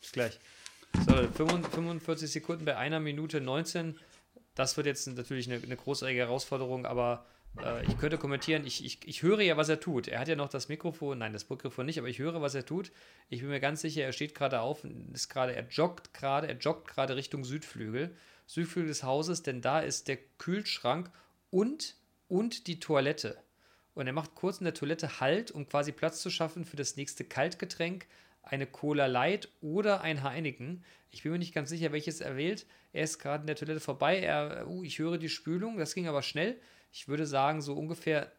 Speaker 2: Bis gleich. So, 45 Sekunden bei einer Minute 19. Das wird jetzt natürlich eine, eine großartige Herausforderung, aber äh, ich könnte kommentieren, ich, ich, ich höre ja, was er tut. Er hat ja noch das Mikrofon, nein, das Mikrofon nicht, aber ich höre, was er tut. Ich bin mir ganz sicher, er steht gerade auf, ist gerade, er joggt gerade, er joggt gerade Richtung Südflügel. Südflügel des Hauses, denn da ist der Kühlschrank und, und die Toilette. Und er macht kurz in der Toilette Halt, um quasi Platz zu schaffen für das nächste Kaltgetränk, eine Cola Light oder ein Heineken. Ich bin mir nicht ganz sicher, welches er wählt. Er ist gerade in der Toilette vorbei. Er, uh, ich höre die Spülung, das ging aber schnell. Ich würde sagen, so ungefähr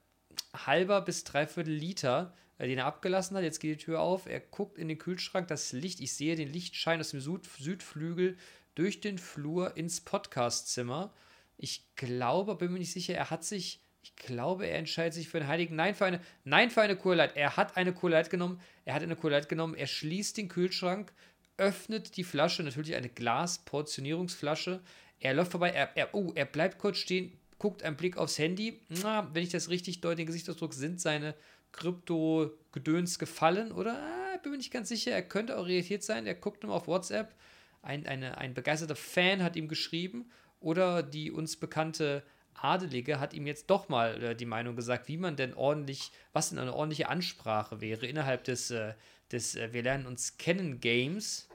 Speaker 2: halber bis dreiviertel Liter, äh, den er abgelassen hat. Jetzt geht die Tür auf. Er guckt in den Kühlschrank, das Licht, ich sehe den Lichtschein aus dem Süd Südflügel durch den Flur ins Podcastzimmer. Ich glaube, bin mir nicht sicher, er hat sich, ich glaube, er entscheidet sich für einen Heiligen. Nein, für eine, nein, für eine Cola Er hat eine Cola genommen. Er hat eine Cola genommen. Er schließt den Kühlschrank, öffnet die Flasche, natürlich eine Glas-Portionierungsflasche. Er läuft vorbei, er, er, oh, er bleibt kurz stehen, guckt einen Blick aufs Handy. Na, wenn ich das richtig deute, den Gesichtsausdruck, sind seine Krypto-Gedöns gefallen, oder? Ah, bin mir nicht ganz sicher. Er könnte auch irritiert sein. Er guckt nur auf WhatsApp. Ein, eine, ein begeisterter Fan hat ihm geschrieben. Oder die uns bekannte Adelige hat ihm jetzt doch mal äh, die Meinung gesagt, wie man denn ordentlich, was denn eine ordentliche Ansprache wäre innerhalb des, äh, des äh, Wir lernen uns kennen Games.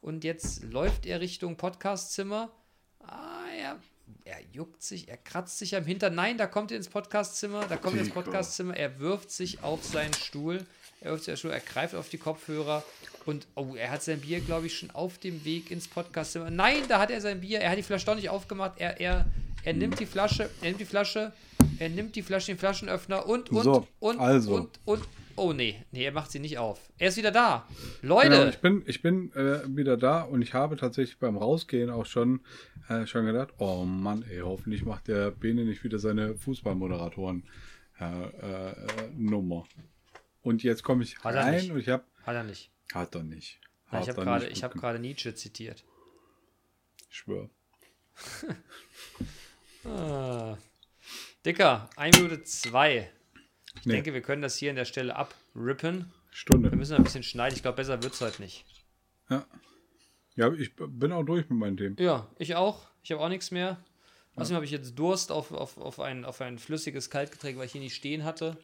Speaker 2: Und jetzt läuft er Richtung Podcastzimmer. Ah, er, er juckt sich, er kratzt sich am Hintern. Nein, da kommt er ins Podcastzimmer, da kommt er ins. Podcastzimmer, er wirft sich auf seinen Stuhl, er wirft sich auf den Stuhl, er greift auf die Kopfhörer und oh, er hat sein Bier, glaube ich, schon auf dem Weg ins Podcastzimmer. Nein, da hat er sein Bier, er hat die Flasche doch nicht aufgemacht, er, er, er nimmt die Flasche, er nimmt die Flasche, er nimmt die Flasche, den Flaschenöffner und, und,
Speaker 1: So,
Speaker 2: und,
Speaker 1: also.
Speaker 2: und, und, oh nee, nee, er macht sie nicht auf. Er ist wieder da. Leute!
Speaker 1: Genau, ich bin, ich bin äh, wieder da und ich habe tatsächlich beim Rausgehen auch schon, äh, schon gedacht, oh Mann, ey, hoffentlich macht der Bene nicht wieder seine Fußballmoderatoren äh, äh. Und jetzt komme ich
Speaker 2: Hat
Speaker 1: rein und ich habe,
Speaker 2: Hat er nicht.
Speaker 1: hat er nicht. Hat
Speaker 2: ich habe
Speaker 1: er
Speaker 2: gerade ich hab Nietzsche zitiert.
Speaker 1: Ich schwör.
Speaker 2: Ah. Dicker, 1 Minute 2. Ich
Speaker 1: Nee.
Speaker 2: denke, wir können das hier an der Stelle abrippen. Wir
Speaker 1: Stunde.
Speaker 2: müssen ein bisschen schneiden. Ich glaube, besser wird es heute nicht.
Speaker 1: Ja. ja, ich bin auch durch mit meinen Themen.
Speaker 2: Ja, ich auch. Ich habe auch nichts mehr. Außerdem habe ich jetzt Durst auf, auf, auf, ein, auf ein flüssiges Kaltgetränk, weil ich hier nicht stehen hatte.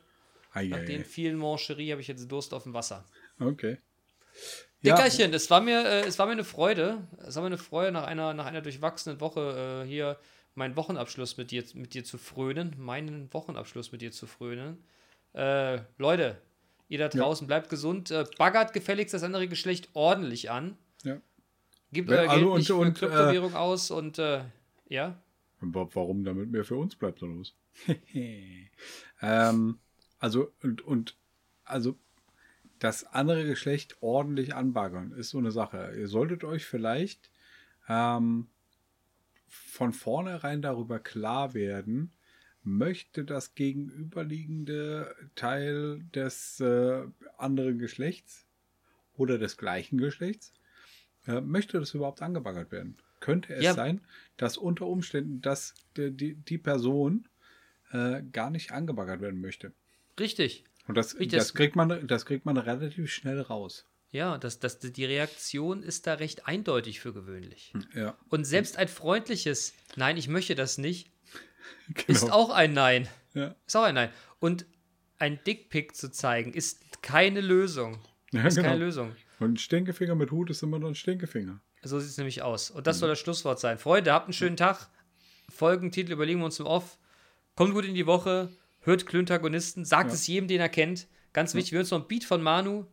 Speaker 1: Ei,
Speaker 2: Nach
Speaker 1: ei,
Speaker 2: den
Speaker 1: ei.
Speaker 2: vielen Mancherie habe ich jetzt Durst auf dem Wasser.
Speaker 1: Okay. Ja,
Speaker 2: Dickerchen, es, war mir, äh, es war mir eine Freude. Es war mir eine Freude, nach einer, nach einer durchwachsenen Woche äh, hier meinen Wochenabschluss mit dir, mit dir zu frönen. Meinen Wochenabschluss mit dir zu frönen. Äh, Leute, ihr da draußen, bleibt gesund. Äh, baggert gefälligst das andere Geschlecht ordentlich an.
Speaker 1: Ja. Wenn-
Speaker 2: euer Geld
Speaker 1: und-
Speaker 2: nicht für
Speaker 1: und,
Speaker 2: Kryptowährung aus und äh, ja.
Speaker 1: Wa- Warum, damit mehr für uns bleibt oder was? ähm, also, und, und, also, das andere Geschlecht ordentlich anbaggern ist so eine Sache. Ihr solltet euch vielleicht ähm, von vornherein darüber klar werden, möchte das gegenüberliegende Teil des äh, anderen Geschlechts oder des gleichen Geschlechts, äh, möchte das überhaupt angebaggert werden? Könnte es
Speaker 2: Ja.
Speaker 1: sein, dass unter Umständen dass die, die, die Person äh, gar nicht angebaggert werden möchte?
Speaker 2: Richtig.
Speaker 1: Und das,
Speaker 2: Richtig,
Speaker 1: das, kriegt man, das kriegt man relativ schnell raus.
Speaker 2: Ja, das, das, die Reaktion ist da recht eindeutig für gewöhnlich.
Speaker 1: Ja,
Speaker 2: Und selbst ein freundliches Nein, ich möchte das nicht,
Speaker 1: genau.
Speaker 2: ist auch ein Nein.
Speaker 1: ja.
Speaker 2: Ist auch ein Nein. Und ein Dickpick zu zeigen, ist keine Lösung.
Speaker 1: Ja,
Speaker 2: Ist
Speaker 1: genau.
Speaker 2: keine Lösung.
Speaker 1: Und ein Stinkefinger mit Hut ist immer noch ein Stinkefinger.
Speaker 2: So sieht es nämlich aus. Und
Speaker 1: Mhm.
Speaker 2: das soll das Schlusswort sein. Freunde, habt einen schönen Tag. Folgentitel überlegen wir uns im Off. Kommt gut in die Woche. Hört Klöntagonisten. Sagt
Speaker 1: Ja.
Speaker 2: es jedem, den er kennt. Ganz wichtig, wir hören uns noch ein Beat von Manu.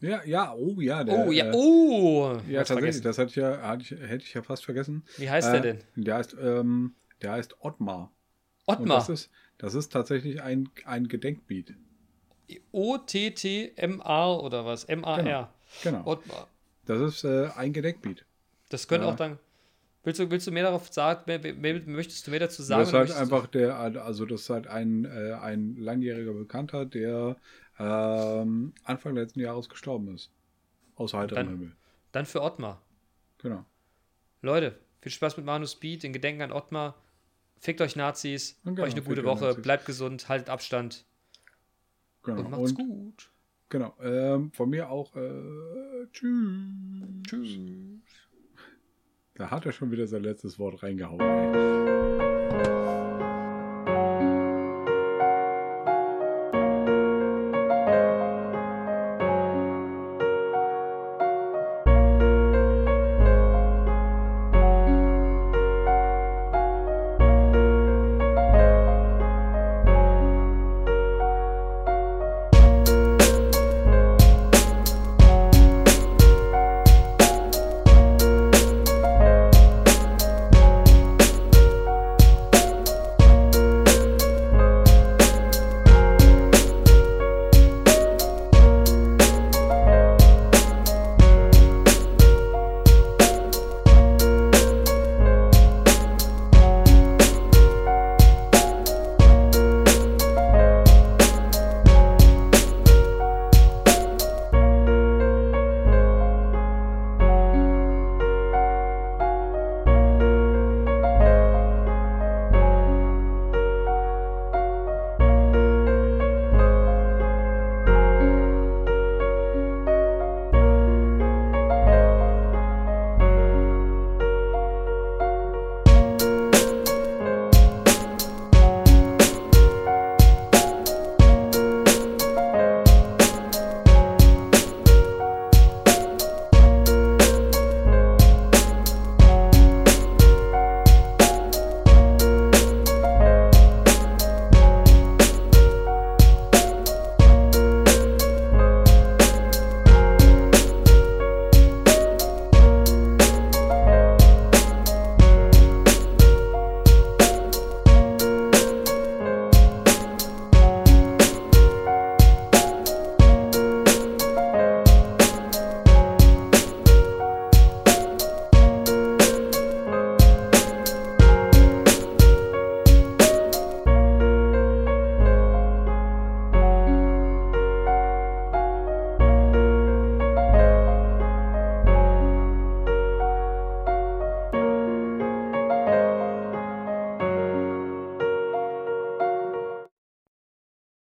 Speaker 1: Ja, ja, oh ja. Der,
Speaker 2: Oh, ja,
Speaker 1: äh,
Speaker 2: oh.
Speaker 1: Ja, tatsächlich,
Speaker 2: vergessen.
Speaker 1: das hatte ich ja, hatte ich, hätte ich ja fast vergessen.
Speaker 2: Wie heißt
Speaker 1: äh,
Speaker 2: der denn?
Speaker 1: Der heißt, ähm, der heißt Ottmar.
Speaker 2: Ottmar.
Speaker 1: das ist, das ist tatsächlich ein, ein Gedenkbeat.
Speaker 2: O-T-T-M-A oder was? M-A-R.
Speaker 1: Genau. genau. Ottmar. Das ist äh, ein Gedenkbeat.
Speaker 2: Das könnte ja. auch dann. Willst du, willst du mehr darauf sagen? möchtest du mehr dazu sagen?
Speaker 1: Das ist halt einfach der, also das ist halt ein, äh, ein langjähriger Bekannter, der ähm, Anfang letzten Jahres gestorben ist. Aus heiterem Himmel.
Speaker 2: Dann für Ottmar.
Speaker 1: Genau.
Speaker 2: Leute, viel Spaß mit Manu Speed, in Gedenken an Ottmar. Fickt euch Nazis, genau, euch eine gute Woche, Nazis. bleibt gesund, haltet Abstand.
Speaker 1: Genau. Und macht's und, gut. Genau. Ähm, von mir auch äh, tschüss. Tschüss. Da hat er schon wieder sein letztes Wort reingehauen. Ey.